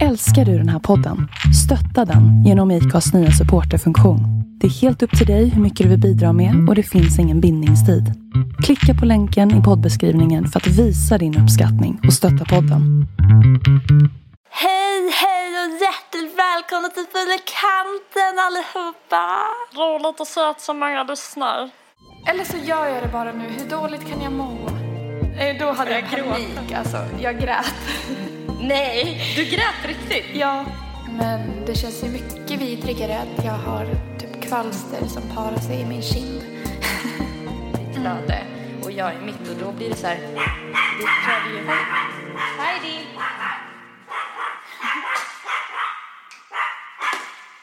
Älskar du den här podden? Stötta den genom IKAs nya supporterfunktion. Det är helt upp till dig hur mycket du vill bidra med och det finns ingen bindningstid. Klicka på länken i poddbeskrivningen för att visa din uppskattning och stötta podden. Hej, hej och hjärtligt välkomna till Fulla kanten allihopa! Roligt att se att så många lyssnar. Eller så gör jag det bara nu. Hur dåligt kan jag må? Eh, Då hade jag, Jag panik alltså. Jag grät. Nej, du grät riktigt. Ja. Men det känns ju mycket vidrigare att jag har typ kvalster som parar sig i min kind. Ditt flöde och jag är mitt och då blir det så här. Det kräver ju... Heidi!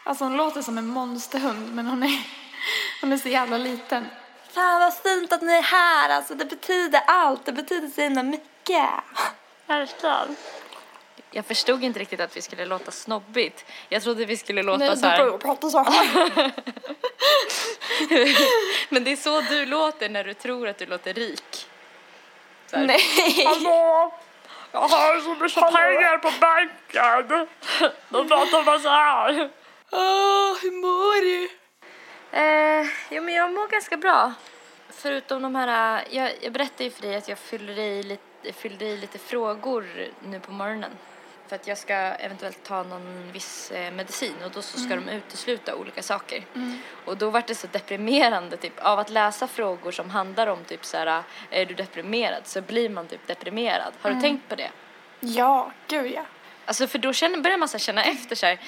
Alltså hon låter som en monsterhund men hon är, hon är så jävla liten. Fan vad fint att ni är här, alltså det betyder allt, det betyder så himla mycket. Verkligen. Jag förstod inte riktigt att vi skulle låta snobbigt. Jag trodde vi skulle låta Nej, så här. du prata så här. Men det är så du låter när du tror att du låter rik. Nej. Hallå! Jag har så mycket pengar på banken. Då pratar man så här. Åh, hur mår du? Eh, jo, men jag mår ganska bra. Förutom de här, eh, jag, jag berättade ju för dig att jag fyller i lite, fyllde i lite frågor nu på morgonen. För att jag ska eventuellt ta någon viss eh, medicin och då så ska de utesluta olika saker. Och då var det så deprimerande typ av att läsa frågor som handlar om typ så här, är du deprimerad? Så blir man typ deprimerad. Har du tänkt på det? Ja, gud ja. Alltså för då känner, börjar man så känna efter så här,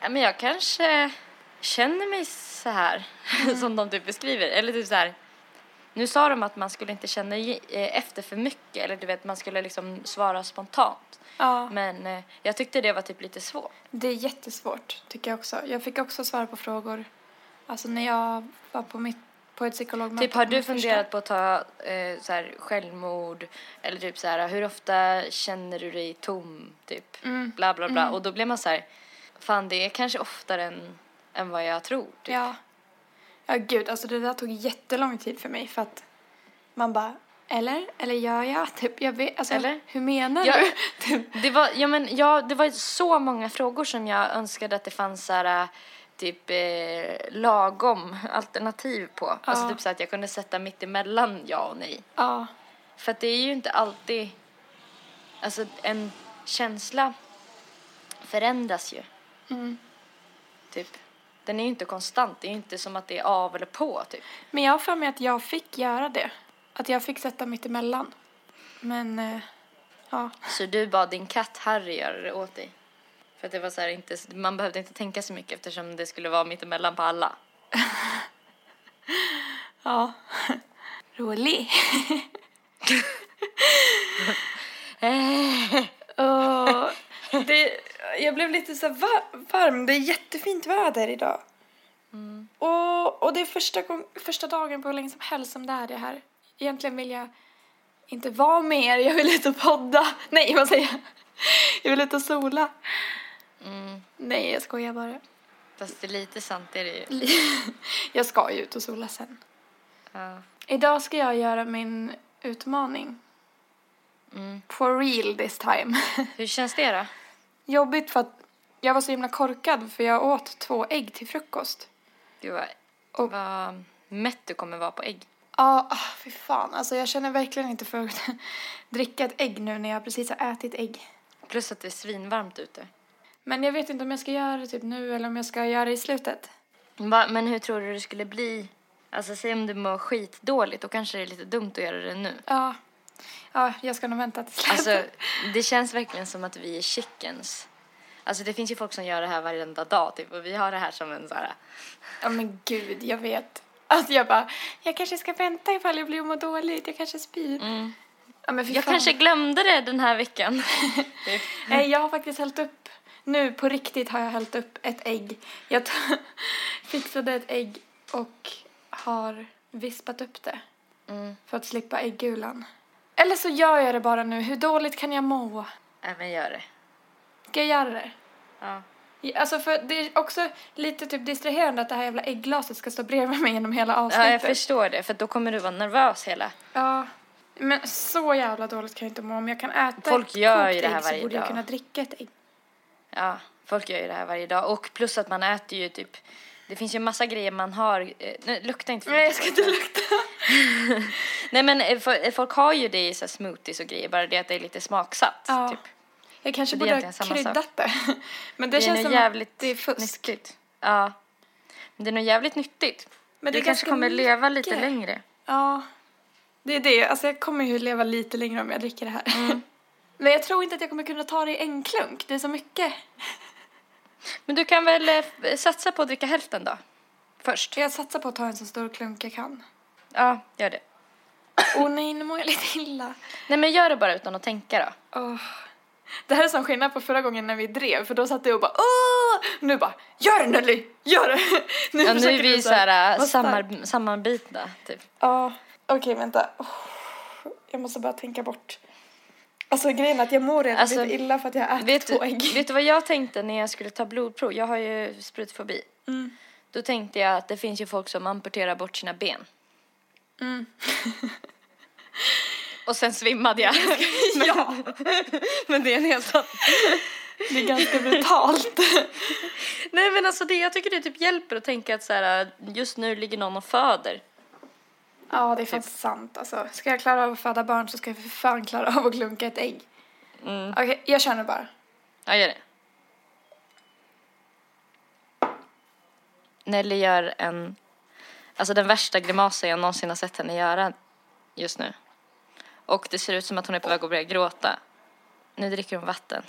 ja men jag kanske känner mig så här som de typ beskriver. Eller typ så här, nu sa de att man skulle inte känna eh, efter för mycket eller du vet man skulle liksom svara spontant. Ja, Men eh, jag tyckte det var typ lite svårt. det är jättesvårt tycker jag också. Jag fick också svara på frågor. Alltså när jag var på mitt på ett psykologmöte. Typ har du funderat på att ta eh, så här, självmord eller typ så här hur ofta känner du dig tom typ Mm. bla bla bla och då blir man så här fan det är kanske oftare än, än vad jag tror. Typ. Ja. Ja, gud, alltså det där tog jättelång tid för mig för att man bara, eller? Eller gör jag? Typ, jag vet, alltså, Eller? hur menar Ja. du? Typ. Det var, ja, men, ja, det var så många frågor som jag önskade att det fanns så här, typ eh, lagom alternativ på. Alltså Ja. typ så att jag kunde sätta mitt emellan ja och nej. Ja, För att det är ju inte alltid, alltså en känsla förändras ju. Mm. Typ. Den är ju inte konstant, det är ju inte som att det är av eller på typ. men jag har för mig att jag fick göra det. Att jag fick sätta mitt emellan. Men, eh, ja. Så du bad din katt Harry göra det åt dig? För att det var så här, inte, man behövde inte tänka så mycket eftersom det skulle vara mitt emellan på alla. Ja. Rolig. Och det, jag blev lite så var, varm. Det är jättefint väder idag. Och, och det är första, gång, första dagen på hur länge som helst som det är det här. Egentligen vill jag inte vara med er. Jag vill ut och podda. Nej, vad säger jag? Jag vill ut och sola. Nej, jag skojar bara. Fast det är lite sant är det ju. Jag ska ju ut och sola sen. Ja. Idag ska jag göra min utmaning. Mm. For real this time. Hur känns det då? Jobbigt för att jag var så himla korkad för jag åt två ägg till frukost. Gud vad, Och- vad mätt du kommer vara på ägg. Ja, ah, fy fan. Alltså jag känner verkligen inte för att dricka ett ägg nu när jag precis har ätit ägg. Plus att det är svinvarmt ute. Men jag vet inte om jag ska göra det typ nu eller om jag ska göra det i slutet. Va, men hur tror du det skulle bli? Alltså säg om du mår skitdåligt, då kanske det är lite dumt att göra det nu. Ja, ja jag ska nog vänta till slutet. Alltså, det känns verkligen som att vi är chickens. Alltså det finns ju folk som gör det här varenda dag typ och vi har det här som en så här. Ja men gud, jag vet. Att jag bara, jag kanske ska vänta ifall jag blir må dåligt. Jag kanske spyr. Ja, men Jag fan. kanske glömde det den här veckan. Nej, jag har faktiskt hällt upp, nu på riktigt har jag hällt upp ett ägg. Jag fixade ett ägg och har vispat upp det. Mm. För att slippa äggulan. Eller så gör jag det bara nu. Hur dåligt kan jag må? Även gör det. Ska jag göra det? Ja. Alltså för det är också lite typ distraherande att det här jävla äggglaset ska stå bredvid mig genom hela ja, avsnittet. jag förstår det för då kommer du vara nervös hela. Ja. Men så jävla dåligt kan jag inte må. Om jag kan äta Folk ett gör kokt det här ägg så borde jag dag. kunna dricka ett ägg. Ja, folk gör ju det här varje dag. Och plus att man äter ju typ, det finns ju massa grejer man har, eh, nej, lukta inte för Nej, jag mycket. ska inte lukta. Nej men eh, eh, folk har ju det i så smoothies och grejer, bara det att det är lite smaksatt. Ja. Typ. Jag kanske borde ha kryddat det. Men det, Det, känns som jävligt det är fusk. nyttigt. Ja. Men det är nog jävligt nyttigt. Men det du kanske kommer leva lite mycket. längre. Ja, det är det. Alltså jag kommer ju leva lite längre om jag dricker det här. Mm. Men jag tror inte att jag kommer kunna ta det i en klunk. Det är så mycket. Men du kan väl eh, satsa på att dricka hälften då? Först. Jag satsar på att ta en så stor klunk jag kan. Ja, gör det. Åh nej, nu mår jag lite illa. Nej men gör det bara utan att tänka då. Åh. Det här är som skillnad på förra gången när vi drev, för då satt jag och bara åh! Nu bara, gör det Nelly, gör det! Nu, Ja, nu är du vi så här vara stark. sammar, sammanbitna typ. Ja, okej vänta. Åh, Jag måste bara tänka bort. Alltså grejen är att jag mår redan Alltså, lite illa för att jag har ätit Vet två du, ägg. vet du vad jag tänkte när jag skulle ta blodprov? Jag har ju sprutfobi. Mm. Då tänkte jag att det finns ju folk som amputerar bort sina ben. Mm. Och sen svimmade jag. men, Ja. men det är en helt annan. Det är ganska brutalt. Nej men alltså det, jag tycker det typ hjälper att tänka att så här, just nu ligger någon och föder. Ja, det är fan sant. Alltså, ska jag klara av att föda barn så ska jag för fan klara av att klunka ett ägg. Mm. Okej, jag kör nu bara. Ja, gör det. Nelly gör en, alltså den värsta grimasen jag någonsin har sett henne göra just nu. Och det ser ut som att hon är på väg att börja gråta. Nu dricker hon vatten.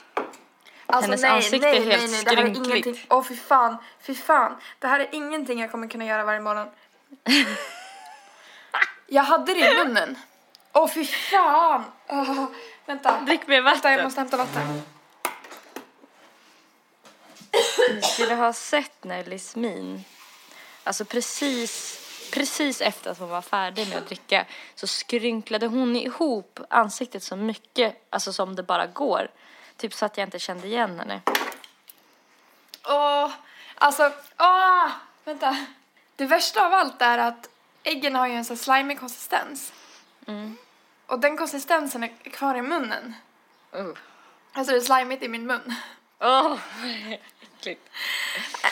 Alltså Hennes ansikte är helt Det här är skrynkligt. ingenting. Åh fy fan, fy fan. Det här är ingenting jag kommer kunna göra varje morgon. jag hade det i munnen. Åh fy fan. Åh, vänta. Drick mer Vänta, jag vatten. måste hämta vatten. Ni skulle ha sett Nellys min. Alltså precis, precis efter att hon var färdig med att dricka så skrynklade hon ihop ansiktet så mycket, alltså som det bara går. Typ så att jag inte kände igen henne. Åh, alltså, åh, vänta. Det värsta av allt är att äggen har ju en sån slimig konsistens. Mm. Och den konsistensen är kvar i munnen. Uh. Alltså det är slimigt i min mun. Åh, äckligt.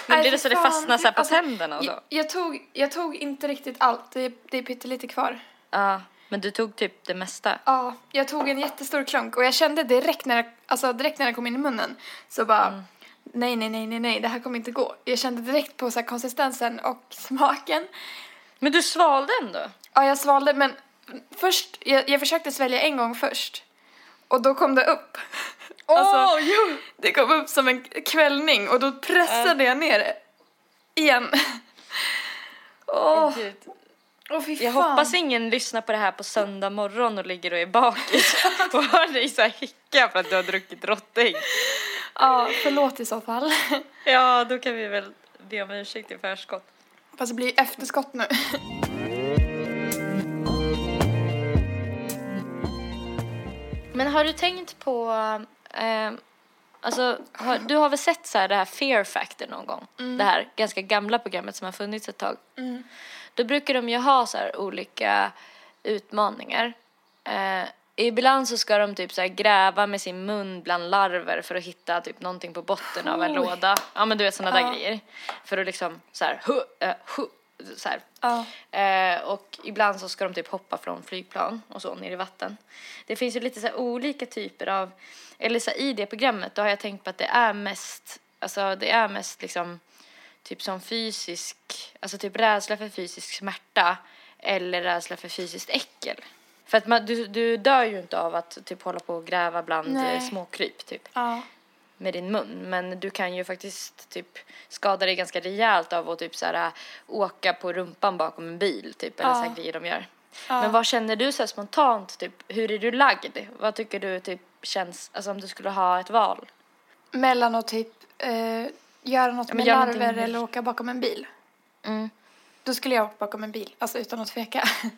Men blir det så det fastnar så på alltså, tänderna och så? Jag, jag, tog, jag tog inte riktigt allt, det, är- det är pyttelite kvar. Ja, men du tog typ det mesta. Ja, jag tog en jättestor klunk och jag kände direkt när, jag, alltså direkt när den kom in i munnen så bara Mm. nej, nej, nej, nej, nej, det här kommer inte gå. Jag kände direkt på så konsistensen och smaken. Men du svalde ändå? Ja, jag svalde men först, jag, jag försökte svälja en gång först och då kom det upp. Alltså, jo! det kom upp som en kvällning och då pressade jag ner det igen. Åh, Gud. åh fy Jag hoppas ingen lyssnar på det här på söndag morgon och ligger och är bakis och hör dig så här hicka för att du har druckit råttägg. Ja, förlåt i så fall. Ja, då kan vi väl be om ursäkt i förskott. Fast det blir efterskott nu. Men har du tänkt på, eh, alltså, har, du har väl sett så här det här Fear Factor någon gång? Det här ganska gamla programmet som har funnits ett tag. Då brukar de ju ha så här olika utmaningar. Eh, ibland så ska de typ så här gräva med sin mun bland larver för att hitta typ någonting på botten av en Oj. låda. Ja men du vet sådana Ja. där grejer. För att liksom så här, hu, eh, hu, så. Ja. Eh, och ibland så ska de typ hoppa från flygplan och så ner i vatten. Det finns ju lite så olika typer av, eller så här, i det programmet då har jag tänkt på att det är mest, alltså det är mest liksom typ som fysisk, alltså typ rädsla för fysisk smärta eller rädsla för fysiskt äckel. För att man, du, du dör ju inte av att typ hålla på och gräva bland Nej. eh, småkryp typ Ja. med din mun. Men du kan ju faktiskt typ skada dig ganska rejält av att typ så här, åka på rumpan bakom en bil typ eller Ja. så grejer de gör. Ja. Men vad känner du så spontant typ? Hur är du lagd? Vad tycker du typ känns, alltså om du skulle ha ett val? Mellan att typ eh, göra något Ja, med gör larver någonting- eller åka bakom en bil. Mm. Då skulle jag åka bakom en bil, alltså utan att tveka.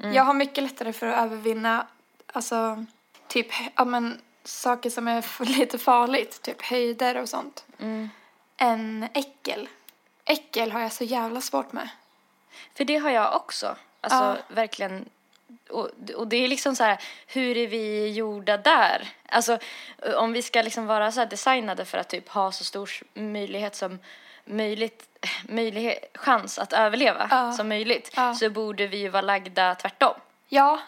Mm. Jag har mycket lättare för att övervinna, alltså typ, ja men saker som är lite farligt, typ höjder och sånt, Mm. än äckel. Äckel har jag så jävla svårt med. För det har jag också. Alltså Ja. verkligen och, och det är liksom så här, hur är vi gjorda där? Alltså om vi ska liksom vara så här designade för att typ ha så stor möjlighet som möjligt, möjlighet, chans att överleva Ja. som möjligt Ja. så borde vi ju vara lagda tvärtom. Ja,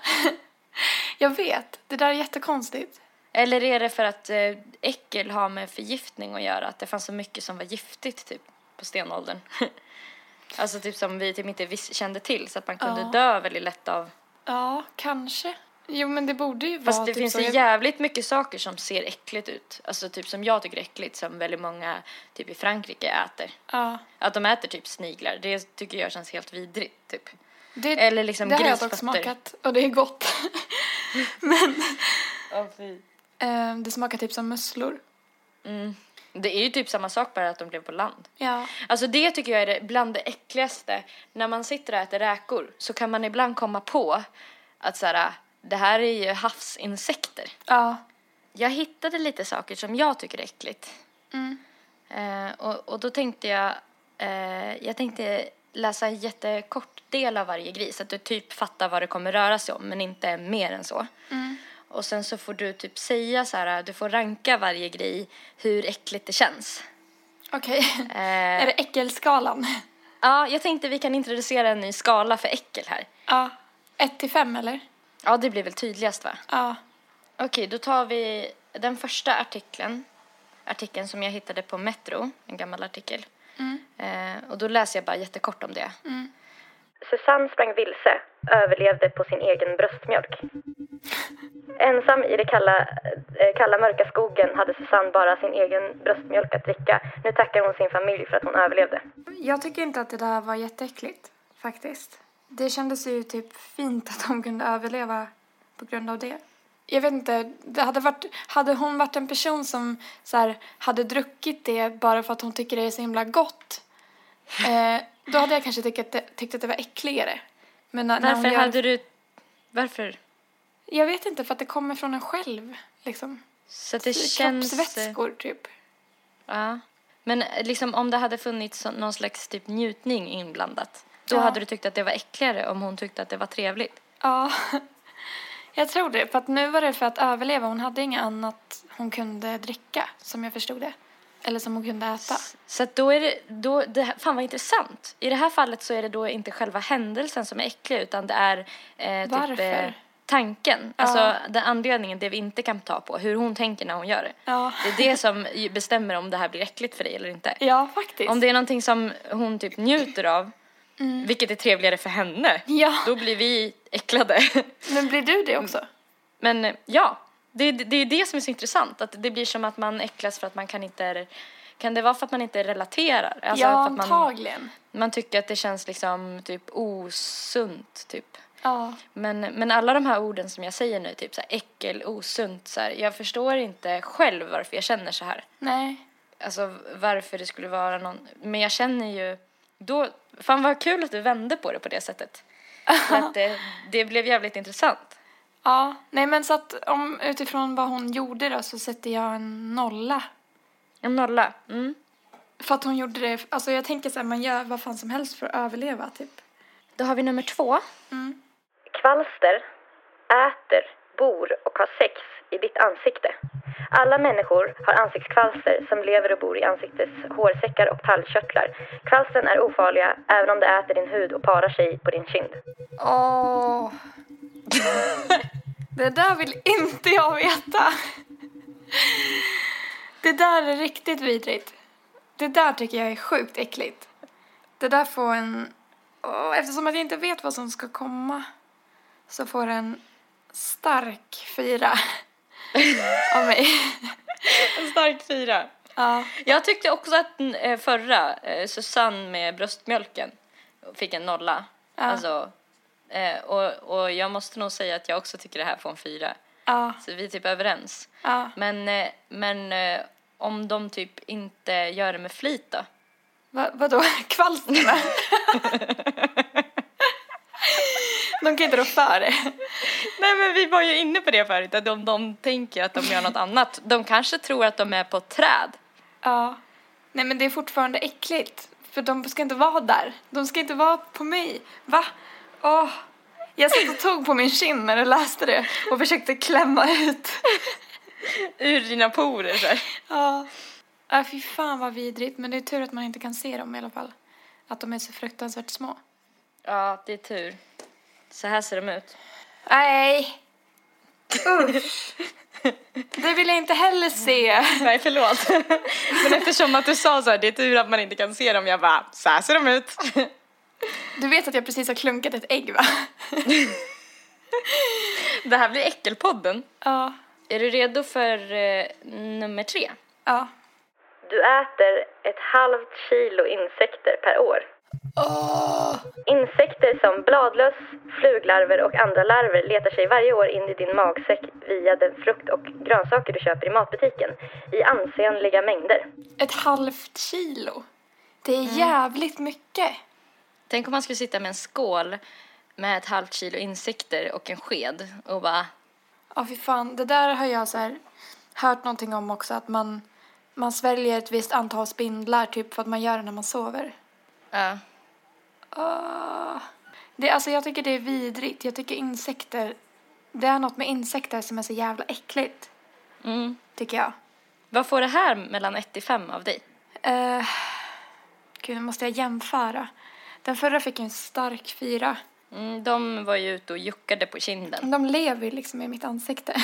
jag vet. Det där är jättekonstigt. Eller är det för att eh, äckel har med förgiftning att göra? Att det fanns så mycket som var giftigt typ på stenåldern? alltså typ som vi typ inte kände till så att man kunde Ja. dö väldigt lätt av. Ja, kanske. Jo, men det borde ju Fast vara det typ finns så. ju Jag- jävligt mycket saker som ser äckligt ut. Alltså typ som jag tycker är äckligt som väldigt många typ i Frankrike äter. Ja. Att de äter typ sniglar, det tycker jag känns helt vidrigt typ. Det, Eller liksom det har jag dock grisfötter. smakat och det är gott. Oh, fy. Eh, det smakar typ som musslor. Mm. Det är ju typ samma sak bara att de blev på land. Ja. Alltså det tycker jag är det, bland det äckligaste. När man sitter och äter räkor så kan man ibland komma på att så här, det här är ju havsinsekter. Ja. Jag hittade lite saker som jag tycker är äckligt. Mm. Eh, och, och då tänkte jag, eh, jag tänkte läsa en jättekort del av varje gris. Att du typ fattar vad det kommer röra sig om men inte mer än så. Mm. Och sen så får du typ säga så här, du får ranka varje grej hur äckligt det känns. Okej. Eh, Är det äckelskalan? Ja, jag tänkte vi kan introducera en ny skala för äckel här. Ja. Ett till fem, eller? Ja, det blir väl tydligast va? Ja. Okej, då tar vi den första artikeln. Artikeln som jag hittade på Metro, en gammal artikel. Eh, och då läser jag bara jättekort om det. Susanne sprang vilse, överlevde på sin egen bröstmjölk. Ensam i den kalla, eh, kalla mörka skogen hade Susanne bara sin egen bröstmjölk att dricka. Nu tackar hon sin familj för att hon överlevde. Jag tycker inte att det där var jätteäckligt, faktiskt. Det kändes ju typ fint att hon kunde överleva på grund av det. Jag vet inte, det hade, varit, hade hon varit en person som så här, hade druckit det bara för att hon tycker det är så himla gott, eh, då hade jag kanske tyckt att det, tyckt att det var äckligare. Men när, när hon Varför gör, hade du... Varför? Jag vet inte, för att det kommer från en själv, liksom. Så det känns... Kroppsvätskor, typ. Ja. Men liksom om det hade funnits någon slags typ njutning inblandat. Då Ja. hade du tyckt att det var äckligare om hon tyckte att det var trevligt. Ja, jag tror det. För att nu var det för att överleva. Hon hade inget annat hon kunde dricka, som jag förstod det. Eller som hon kunde äta. Så att då är det, då, det, fan vad intressant. I det här fallet så är det då inte själva händelsen som är äcklig utan det är eh, typ Varför? eh, tanken. Ja. Alltså den anledningen, det vi inte kan ta på. Hur hon tänker när hon gör det. Ja, Det är det som bestämmer om det här blir äckligt för dig eller inte. ja faktiskt. Om det är någonting som hon typ njuter av, vilket är trevligare för henne, Mm. Ja, då blir vi äcklade. men blir du det också? Men ja, det, det, det är det som är så intressant. Att det blir som att man äcklas för att man kan inte... Kan det vara för att man inte relaterar? Alltså ja, för att man, antagligen. man tycker att det känns liksom typ osunt, typ. Ja. Men, men alla de här orden som jag säger nu, typ så här äckel, osunt, så här, jag förstår inte själv varför jag känner så här. Nej. Alltså varför det skulle vara någon... Men jag känner ju... Då, fan vad kul att du vände på det på det sättet. För att det, det blev jävligt intressant. Ja, nej men så att om utifrån vad hon gjorde då så sätter jag en nolla. En nolla. Mm. För att hon gjorde det, alltså jag tänker så här, man gör vad fan som helst för att överleva typ. Då har vi nummer två. Mm. Kvalster äter, bor och har sex i ditt ansikte. Alla människor har ansiktskvalster som lever och bor i ansiktets hårsäckar och tallkörtlar. Kvalstren är ofarliga även om de äter din hud och parar sig på din kind. Åh. det där vill inte jag veta. Det där är riktigt vidrigt. Det där tycker jag är sjukt äckligt. Det där får en... Oh, eftersom att jag inte vet vad som ska komma så får en stark fyra av mig. En stark fyra. Ja. Jag tyckte också att eh, förra, eh, Susanne med bröstmjölken, fick en nolla. Ja. Alltså, eh, och, och jag måste nog säga att jag också tycker det här får en fyra. Ja. Så vi är typ överens. Ja. Men, men om de typ inte gör det med flit då? Va, vadå? Kvalsterna? De kan inte rå för det. Nej men vi var ju inne på det förut, att om de tänker att de gör något annat. De kanske tror att de är på ett träd. Ja. Nej men det är fortfarande äckligt. För de ska inte vara där. De ska inte vara på mig. Va? Åh. Jag satt och tog på min kind när du läste det och försökte klämma ut. Ur dina porer så här. Ja. Ja, fy fan vad vidrigt. Men det är tur att man inte kan se dem i alla fall. Att de är så fruktansvärt små. Ja, det är tur. Så här ser de ut. Nej! Usch! Det vill jag inte heller se. Nej, förlåt. Men eftersom att du sa så här, det är tur att man inte kan se dem, jag bara, så här ser de ut. Du vet att jag precis har klunkat ett ägg va? Det här blir Äckelpodden. Ja. Är du redo för eh, nummer tre? Ja. Du äter ett halvt kilo insekter per år. Insekter som bladlöss, fluglarver och andra larver letar sig varje år in i din magsäck via den frukt och grönsaker du köper i matbutiken i ansenliga mängder. Ett halvt kilo. Det är jävligt mycket. Tänk om man skulle sitta med en skål med ett halvt kilo insekter och en sked och bara, Ja, fy fan. Det där har jag så här hört någonting om också. Att man, man sväljer ett visst antal spindlar typ för att man gör det när man sover. Ja. Åh. Det, alltså jag tycker det är vidrigt. Jag tycker insekter, det är något med insekter som är så jävla äckligt. Mm. Tycker jag. Vad får det här mellan 1 till 5 av dig? Uh, gud, nu måste jag jämföra. Den förra fick en stark fyra. Mm, de var ju ute och juckade på kinden. De lever ju liksom i mitt ansikte.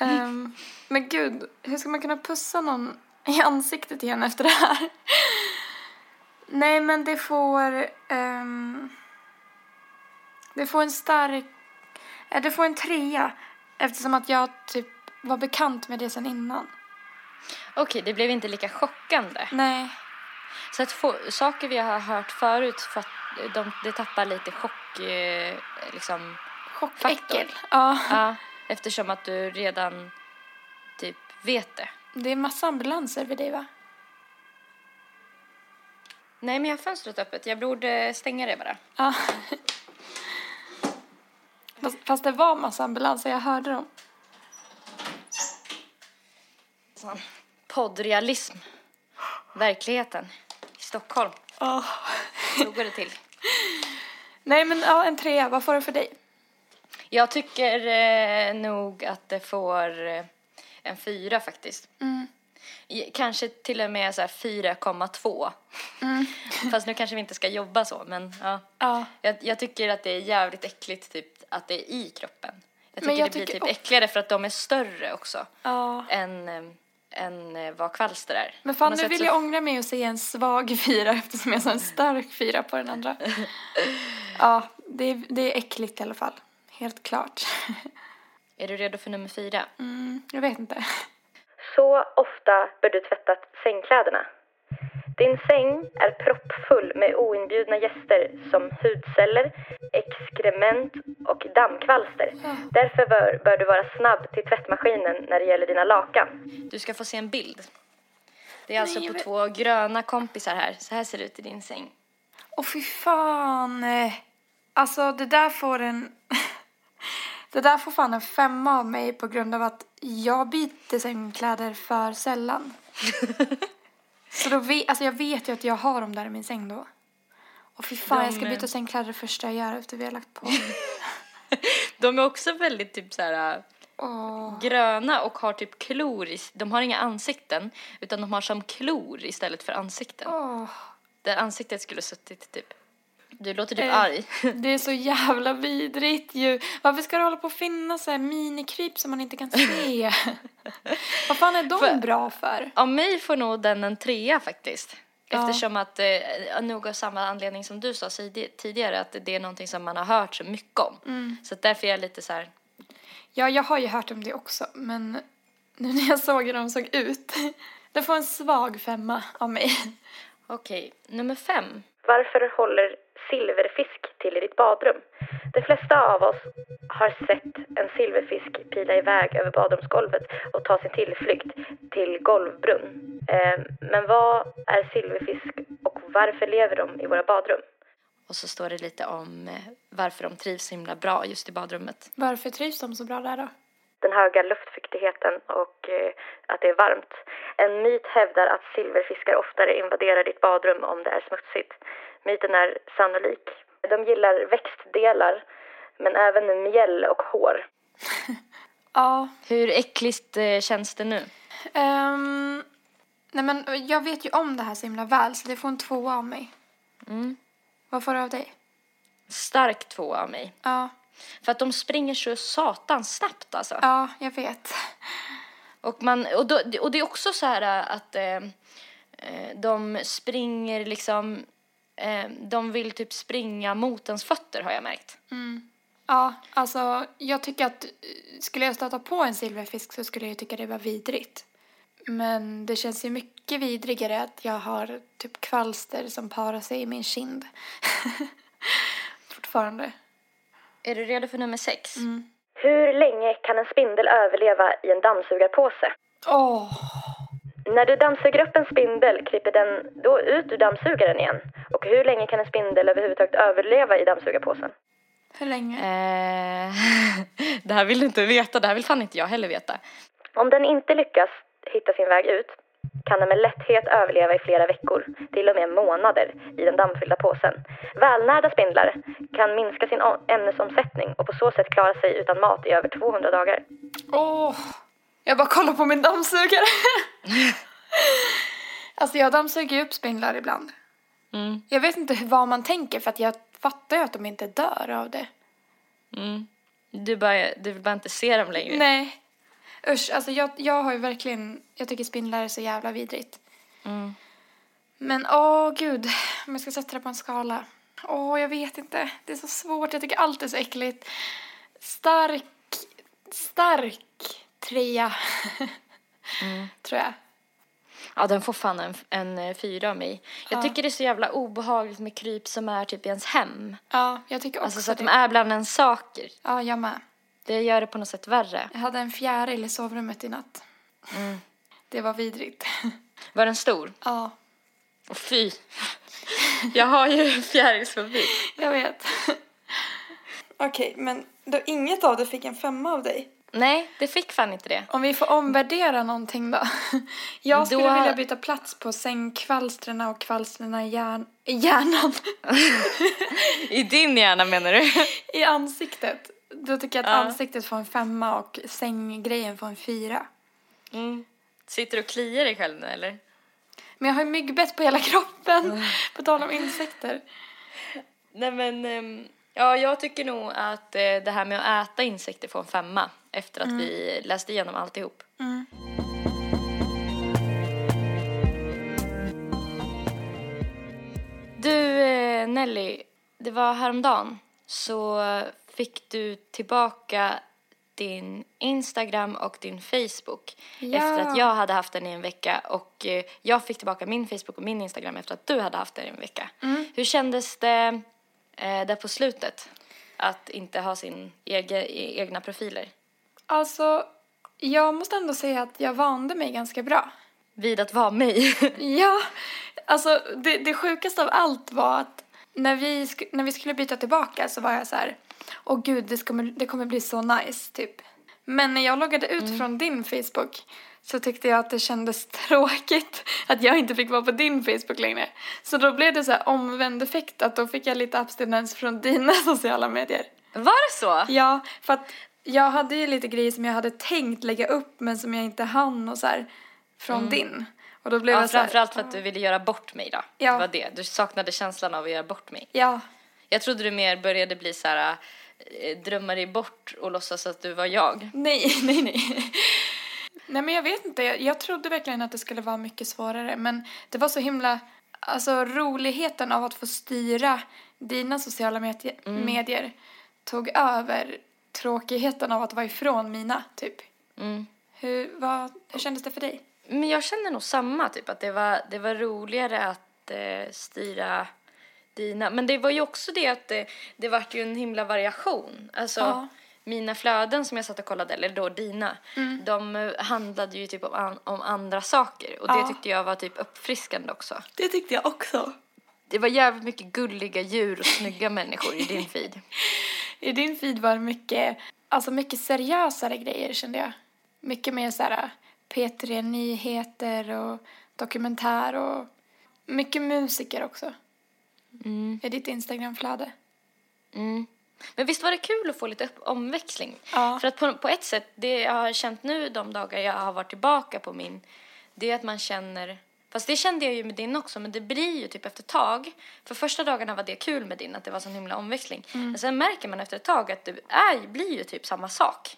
Ehm, men gud, hur ska man kunna pussa någon i ansiktet igen efter det här? Nej, men det får... ehm, det får en stark... eh, Det får en trea eftersom att jag typ var bekant med det sen innan. Okej, det blev inte lika chockande. Nej. Så att få, saker vi har hört förut, för att de, det tappar lite chock, eh, liksom, Chockäckel. Ja. ja, eftersom att du redan typ vet det. Det är massa ambulanser vid dig, va? Nej, men jag har fönstret öppet. Jag borde stänga det bara. Ja. Fast, fast det var massa ambulanser, jag hörde dem. Sån poddrealism. Verkligheten i Stockholm. Oh. Så går det till. Nej, men ja, en trea. Vad får det för dig? Jag tycker eh, nog att det får eh, en fyra faktiskt. I- Kanske till och med så här 4,2. Fast nu kanske vi inte ska jobba så, men ja. Ja. Jag, jag tycker att det är jävligt äckligt typ, att det är i kroppen. Jag tycker jag det blir tycker typ äckligare för att de är större också Ja. än, eh, än eh, vad kvalster är. Men fan, nu vill så- jag ångra mig och säga en svag fyra eftersom jag sa en stark fyra på den andra. Ja, det är, det är äckligt i alla fall. Helt klart. Är du redo för nummer fyra? Mm, jag vet inte. Så ofta bör du tvätta sängkläderna. Din säng är proppfull med oinbjudna gäster som hudceller, exkrement och dammkvalster. Därför bör, bör du vara snabb till tvättmaskinen när det gäller dina lakan. Du ska få se en bild. Det är alltså Nej, på men- två gröna kompisar här. Så här ser det ut i din säng. Åh fy fan. Alltså det där får en... Det där får fan en femma av mig på grund av att jag byter sängkläder för sällan. Så då vet, alltså jag vet ju att jag har dem där i min säng då. Och fy fan, De, jag ska byta sängkläder första jag gör efter vi har lagt på. De är också väldigt typ så här Åh. gröna och har typ klor i, de har inga ansikten utan de har som klor istället för ansikten. Åh. Där ansiktet skulle suttit typ. Du låter typ Eh. arg. Det är så jävla vidrigt ju. Varför ska det hålla på att finnas så här minikryp som man inte kan se? Vad fan är de För- bra för? Av mig får nog den en trea faktiskt. Ja. Eftersom att, eh, nog av samma anledning som du sa tid- tidigare, att det är någonting som man har hört så mycket om. Mm. Så därför är jag lite så här, Ja, jag har ju hört om det också, men nu när jag såg hur de såg ut. Det får en svag femma av mig. okej, nummer fem. Varför håller silverfisk till i ditt badrum? De flesta av oss har sett en silverfisk pila iväg över badrumsgolvet och ta sin tillflykt till golvbrunn. Eh, Men vad är silverfisk och varför lever de i våra badrum? Och så står det lite om eh, varför de trivs så himla bra just i badrummet. Varför trivs de så bra där då? Den höga luftfuktigheten och eh, att det är varmt. En myt hävdar att silverfiskar oftare invaderar ditt badrum om det är smutsigt. Myten är sannolik. De gillar växtdelar, men även mjäll och hår. Ja. Hur äckligt eh, känns det nu? ehm, nej men jag vet ju om det här så himla väl så det får en tvåa av mig. Mm. Vad får du av dig? Stark två av mig. Ja, För att de springer så satans snabbt alltså. ja jag vet. Och, man, och, då, och det är också så här äh, att eh, de springer liksom, eh, de vill typ springa mot ens fötter har jag märkt. Ja, alltså jag tycker att skulle jag stöta på en silverfisk så skulle jag tycka det var vidrigt. Men det känns ju mycket vidrigare att jag har typ kvalster som parar sig i min kind. Fortfarande. Är du redo för nummer sex? Hur länge kan en spindel överleva i en dammsugarpåse? Åh! När du dammsuger upp en spindel kryper den då ut ur dammsugaren igen. Och hur länge kan en spindel överhuvudtaget överleva i dammsugarpåsen? Hur länge? Eh, det här vill du inte veta, det här vill fan inte jag heller veta. Om den inte lyckas hitta sin väg ut kan den med lätthet överleva i flera veckor, till och med månader, i den dammfyllda påsen. Välnärda spindlar kan minska sin ämnesomsättning och på så sätt klara sig utan mat i över 200 dagar. Åh! Jag bara kollar på min dammsugare. alltså jag dammsuger ju upp spindlar ibland. Mm, Jag vet inte vad man tänker för att jag fattar ju att de inte dör av det. mm. Du, bara, du vill bara inte se dem längre. Nej. Usch, alltså jag, jag har ju verkligen, jag tycker spindlar är så jävla vidrigt. Mm. Men åh gud, om jag ska sätta det på en skala. Åh, jag vet inte. Det är så svårt, jag tycker allt är så äckligt. Stark, stark trea. Tror jag. Ja, den får fan en, en eh, fyra av mig. Jag tycker det är så jävla obehagligt med kryp som är typ i ens hem. Ja, jag tycker också Alltså så att det. de är bland ens saker. Ja, jag med. Det gör det på något sätt värre. Jag hade en fjäril i sovrummet i natt. Mm. Det var vidrigt. Var den stor? ja, Och fy! Jag har ju fjärilsfobi. jag vet. Okej, men då inget av det fick en femma av dig. Nej, det fick fan inte det. Om vi får omvärdera någonting då. Jag skulle Då- vilja byta plats på sängkvalstren och kvalstren i, hjärn... hjärnan. I din hjärna menar du? I ansiktet. Då tycker jag att Ja. ansiktet får en femma och sänggrejen får en fyra. Mm. Sitter du och kliar dig själv nu eller? Men jag har ju myggbett på hela kroppen. På tal om insekter. Nej men, ehm, ja jag tycker nog att eh, det här med att äta insekter får en femma efter att vi läste igenom alltihop. Du eh, Nelly, det var häromdagen så fick du tillbaka din Instagram och din Facebook Ja. efter att jag hade haft den i en vecka och eh, jag fick tillbaka min Facebook och min Instagram efter att du hade haft den i en vecka. Hur kändes det eh, där på slutet att inte ha sin ege, egna profiler? Alltså, jag måste ändå säga att jag vande mig ganska bra. Vid att vara mig. Ja, alltså det, det sjukaste av allt var att när vi, när vi skulle byta tillbaka så var jag så här, åh gud, det kommer, det kommer bli så nice, typ. Men när jag loggade ut från din Facebook så tyckte jag att det kändes tråkigt att jag inte fick vara på din Facebook längre. Så då blev det så här omvänd effekt att då fick jag lite abstinens från dina sociala medier. Var det så? Ja, för att jag hade ju lite grejer som jag hade tänkt lägga upp men som jag inte hann och så här från din. Och då blev Ja, jag så här, framförallt för att du ville göra bort mig då. Ja. Det var det. Du saknade känslan av att göra bort mig. Ja, Jag trodde du mer började bli så här drömma dig bort och låtsas att du var jag. nej, nej, nej. Nej men jag vet inte, jag, jag trodde verkligen att det skulle vara mycket svårare men det var så himla, alltså roligheten av att få styra dina sociala medie- medier tog över tråkigheten av att vara ifrån mina typ. Mm. Hur, vad, hur kändes det för dig? Men jag känner nog samma, typ att det var, det var roligare att eh, styra dina. Men det var ju också det att det, det vart ju en himla variation. Alltså Ja. mina flöden som jag satt och kollade, eller då dina, de eh, handlade ju typ om, an, om andra saker. Och det Ja. tyckte jag var typ uppfriskande också. Det tyckte jag också. Det var jävligt mycket gulliga djur och snygga människor i din feed. I din feed var det mycket, alltså mycket seriösare grejer kände jag. Mycket mer så här P3 Nyheter och dokumentär och mycket musiker också. Mm. I ditt Instagramflöde. Men visst var det kul att få lite upp- omväxling? Ja. För att på, på ett sätt, det jag har känt nu de dagar jag har varit tillbaka på min, det är att man känner, fast det kände jag ju med din också, men det blir ju typ efter ett tag. För första dagarna var det kul med din, att det var sån himla omväxling. Men sen märker man efter ett tag att det är, blir ju typ samma sak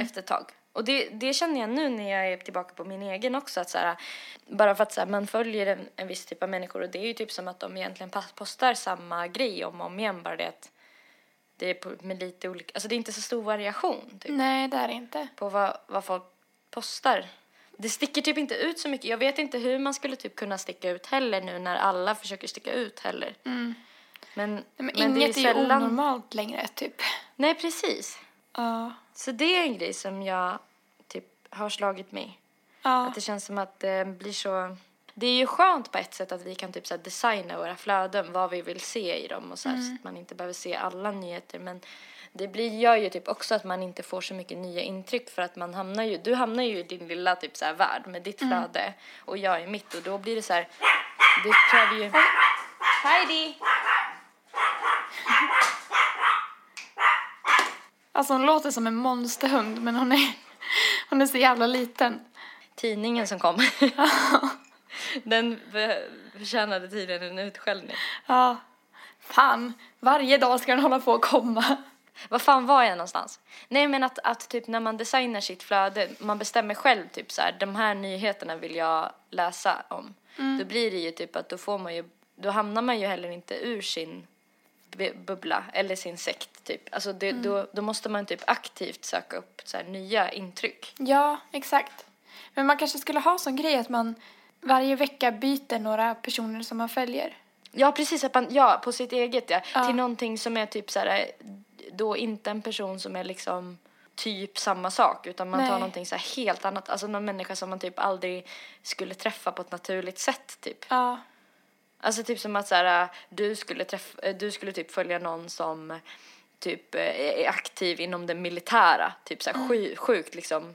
efter ett tag. Och det, det känner jag nu när jag är tillbaka på min egen också. Att så här, bara för att så här, man följer en, en viss typ av människor och det är ju typ som att de egentligen postar samma grej om och om igen. Bara det att det är på, med lite olika, alltså det är inte så stor variation typ, Nej, det är det inte. på vad, vad folk postar. Det sticker typ inte ut så mycket. Jag vet inte hur man skulle typ kunna sticka ut heller nu när alla försöker sticka ut heller. Men, Men, men inget det är, är ju sällan... onormalt längre, typ. Nej, precis. Ja. Så det är en grej som jag typ har slagit mig. Ja. Att det känns som att det blir så... Det är ju skönt på ett sätt att vi kan typ så designa våra flöden, vad vi vill se i dem och så, här, så att man inte behöver se alla nyheter. Men det blir, gör ju typ också att man inte får så mycket nya intryck för att man hamnar ju, du hamnar ju i din lilla typ så här värld med ditt flöde och jag i mitt och då blir det så här, det kräver ju... Heidi! Alltså hon låter som en monsterhund, men hon är, hon är så jävla liten. Tidningen som kom. Den förtjänade tydligen en utskällning. Ja. Fan, varje dag ska den hålla på och komma. Vad fan var jag någonstans? Nej men att, att typ när man designar sitt flöde, man bestämmer själv typ så här, de här nyheterna vill jag läsa om. Då blir det ju typ att då får man ju, då hamnar man ju heller inte ur sin bubbla eller sin sekt typ. Alltså det, då, då måste man typ aktivt söka upp så nya intryck. Ja, exakt. Men man kanske skulle ha sån grej att man varje vecka byter några personer som man följer. Ja precis, att man, ja på sitt eget ja. Ja. Till någonting som är typ så här, då inte en person som är liksom typ samma sak utan man tar Nej. någonting så här helt annat, alltså någon människa som man typ aldrig skulle träffa på ett naturligt sätt typ. Ja. Alltså typ som att så här, du skulle träffa, du skulle typ följa någon som typ eh, är aktiv inom det militära, typ så här sju, sjukt liksom.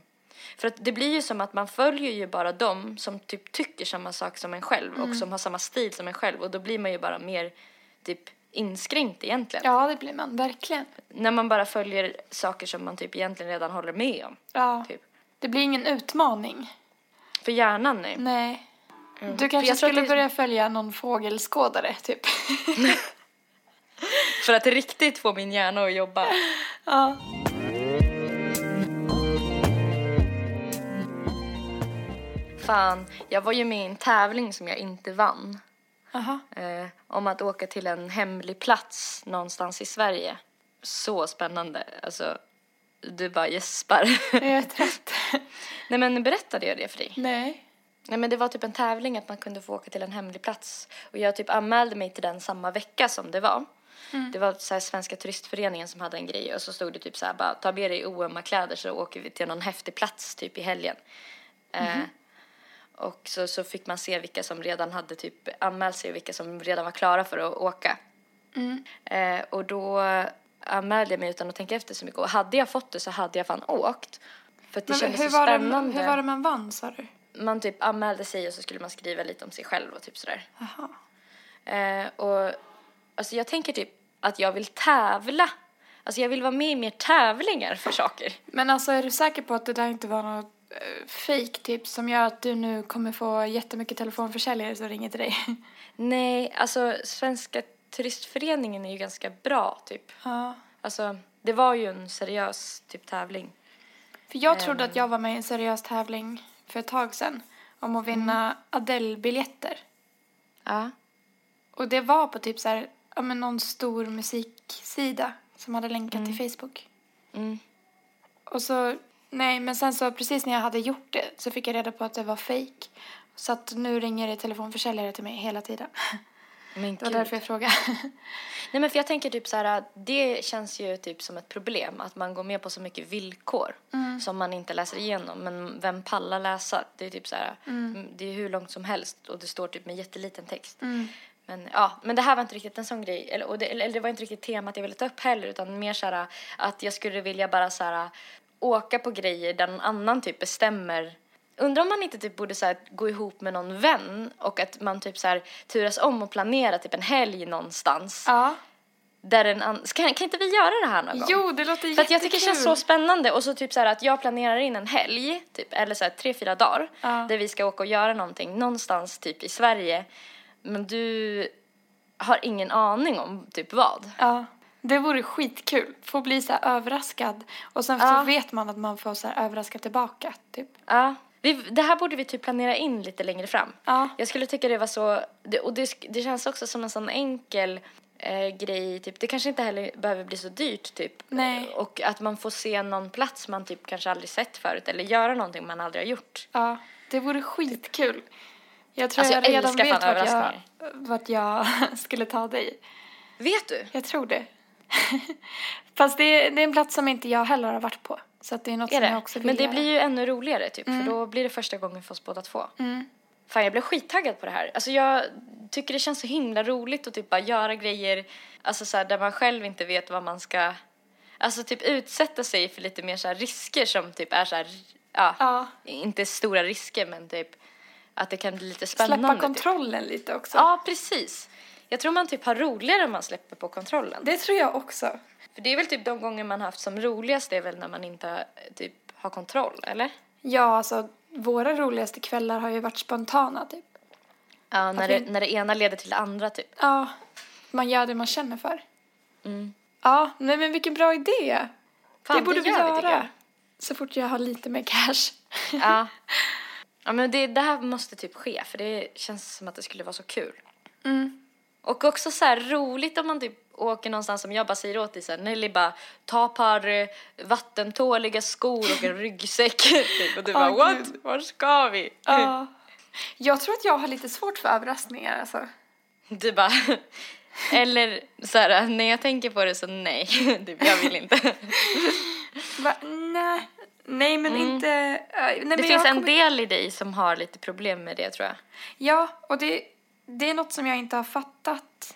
För att det blir ju som att man följer ju bara dem som typ tycker samma sak som en själv och som har samma stil som en själv och då blir man ju bara mer typ inskränkt egentligen. ja, det blir man verkligen. När man bara följer saker som man typ egentligen redan håller med om. Ja. Typ. Det blir ingen utmaning. För hjärnan nej. Nej. Du Mm. För kanske skulle det- börja följa någon fågelskådare, typ. För att riktigt få min hjärna att jobba. ja. Fan, jag var ju med i en tävling som jag inte vann. Aha. eh, om att åka till en hemlig plats någonstans i Sverige. Så spännande. Alltså, du bara gäspar. Jag är trött. Nej men berättade jag det för dig? Nej. Nej men det var typ en tävling att man kunde få åka till en hemlig plats. Och jag typ anmälde mig till den samma vecka som det var. Det var så Svenska turistföreningen som hade en grej och så stod det typ så här bara ta med dig oömma kläder så åker vi till någon häftig plats typ i helgen. Eh, och så, så fick man se vilka som redan hade typ anmält sig och vilka som redan var klara för att åka. Eh, och då anmälde jag mig utan att tänka efter så mycket. Och hade jag fått det så hade jag fan åkt. För att det Men kändes hur, så var det, hur var det man vann, sa du? Man typ anmälde sig och så skulle man skriva lite om sig själv och typ sådär. Jaha. Eh, och alltså jag tänker typ att jag vill tävla. Alltså jag vill vara med i mer tävlingar för saker. Men alltså, är du säker på att det där inte var något uh, fake tips som gör att du nu kommer få jättemycket telefonförsäljare som ringer till dig? Nej, alltså Svenska turistföreningen är ju ganska bra typ. ja. Alltså det var ju en seriös typ tävling. För jag trodde att jag var med i en seriös tävling för ett tag sedan om att vinna Adele-biljetter. Ja. Och det var på typ så här, ja men någon stor musiksida som hade länkat till Facebook. Mm. Och så, nej men sen så precis när jag hade gjort det så fick jag reda på att det var fake. Så att nu ringer det telefonförsäljare till mig hela tiden. Men Det var gud. därför jag frågade. Nej men för jag tänker typ så här, att det känns ju typ som ett problem att man går med på så mycket villkor som man inte läser igenom. Men vem pallar läsa? Det är typ så här, mm, det är hur långt som helst och det står typ med jätteliten text. Men ja, men det här var inte riktigt en sån grej, eller, och det, eller det var inte riktigt temat jag ville ta upp heller utan mer så här att jag skulle vilja bara så här åka på grejer där någon annan typ bestämmer Undrar om man inte typ borde så här, gå ihop med någon vän och att man typ så här turas om och planera typ en helg någonstans. Ja. där en an- kan, kan inte vi göra det här någon gång? Jo, det låter För att jag tycker det känns så jättekul. spännande och så typ så här att jag planerar in en helg, typ, eller så här tre, fyra dagar, Ja. där vi ska åka och göra någonting någonstans typ i Sverige. Men du har ingen aning om typ vad. Ja, det vore skitkul. Få bli så här överraskad. Och sen Ja. så vet man att man får så här överraska tillbaka, typ. Ja. Vi, det här borde vi typ planera in lite längre fram. Ja. Jag skulle tycka det var så, det, och det, det känns också som en sån enkel eh, grej, typ. det kanske inte heller behöver bli så dyrt typ. Nej. Och att man får se någon plats man typ kanske aldrig sett förut eller göra någonting man aldrig har gjort. Ja, det vore skitkul. Jag tror Alltså, jag, jag redan vet vart jag, vart jag skulle ta dig. Vet du? Jag tror det. Fast det är, det är en plats som inte jag heller har varit på. Så det är något Är som jag också vill Men det göra. blir ju ännu roligare typ, för då blir det första gången för oss båda två. Mm. Fan, jag blev skittaggad på det här. Alltså jag tycker det känns så himla roligt att typ bara göra grejer, alltså så här, där man själv inte vet vad man ska, alltså typ utsätta sig för lite mer så här risker som typ är så här, ja, Ja. inte stora risker men typ att det kan bli lite spännande. Släppa typ. kontrollen lite också. Ja, precis. Jag tror man typ har roligare om man släpper på kontrollen. Det tror jag också. För det är väl typ de gånger man haft som roligast det är väl när man inte typ har kontroll, eller? Ja, alltså våra roligaste kvällar har ju varit spontana typ. Ja, när Att det, vi- när det ena leder till det andra typ. Ja, man gör det man känner för. Mm. Ja, nej men vilken bra idé. Fan, det borde vi gör tycker göra. jag. Så fort jag har lite mer cash. Ja. Ja men det, det här måste typ ske för det känns som att det skulle vara så kul. Mm. Och också så här roligt om man typ åker någonstans som jag bara säger åt dig så här, Nelly bara ta par eh, vattentåliga skor och en ryggsäck typ. och du bara what? Gud. Var ska vi? Ja. Jag tror att jag har lite svårt för överraskningar alltså. Du bara eller så här när jag tänker på det så nej, typ, jag vill inte. Va? Nej. Nej men inte... äh, nej, men Det jag finns en del i dig som har lite problem med det tror jag. Ja, och det, det är något som jag inte har fattat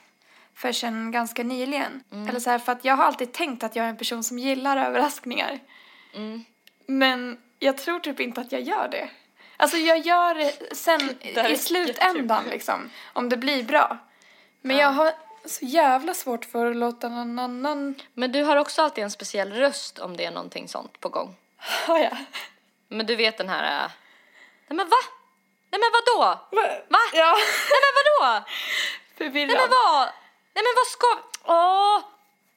förrän ganska nyligen. Mm. Eller så här, för att jag har alltid tänkt att jag är en person som gillar överraskningar. Mm. Men jag tror typ inte att jag gör det. Alltså jag gör det sen Det är i slutändan jättekul. liksom, om det blir bra. Men jag har så jävla svårt för att låta någon annan... Men du har också alltid en speciell röst om det är någonting sånt på gång. Har jag? Men du vet den här... äh, Nej men va? Nej men vadå? Va? Ja, Nej men vadå? förvirrad. Nej men vad? Nej men vad ska... Åh!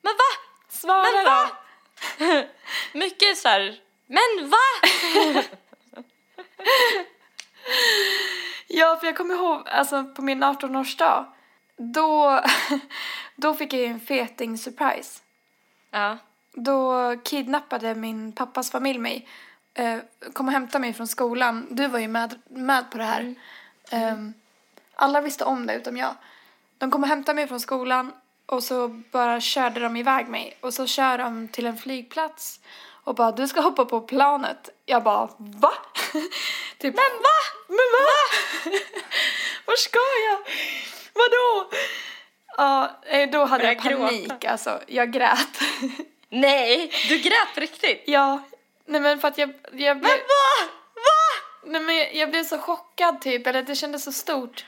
Men va? Svara Men då. va? Mycket så här... Men va? Ja, för jag kommer ihåg, alltså på min 18-årsdag, då, då fick jag ju en feting surprise. Ja. Då kidnappade min pappas familj mig, eh, kom och hämtade mig från skolan. Du var ju med, med på det här. Ehm, alla visste om det utom jag. De kom och hämtade mig från skolan och så bara körde de iväg mig. Och så kör de till en flygplats och bara du ska hoppa på planet. Jag bara va? typ, Men va? Men va? Var ska jag? Vadå? Ja, eh, då hade jag gråta. panik alltså. Jag grät. Nej, du grät på riktigt? ja, nej men för att jag, jag blev... Men va? Va? Nej men jag, jag blev så chockad typ, eller det kändes så stort.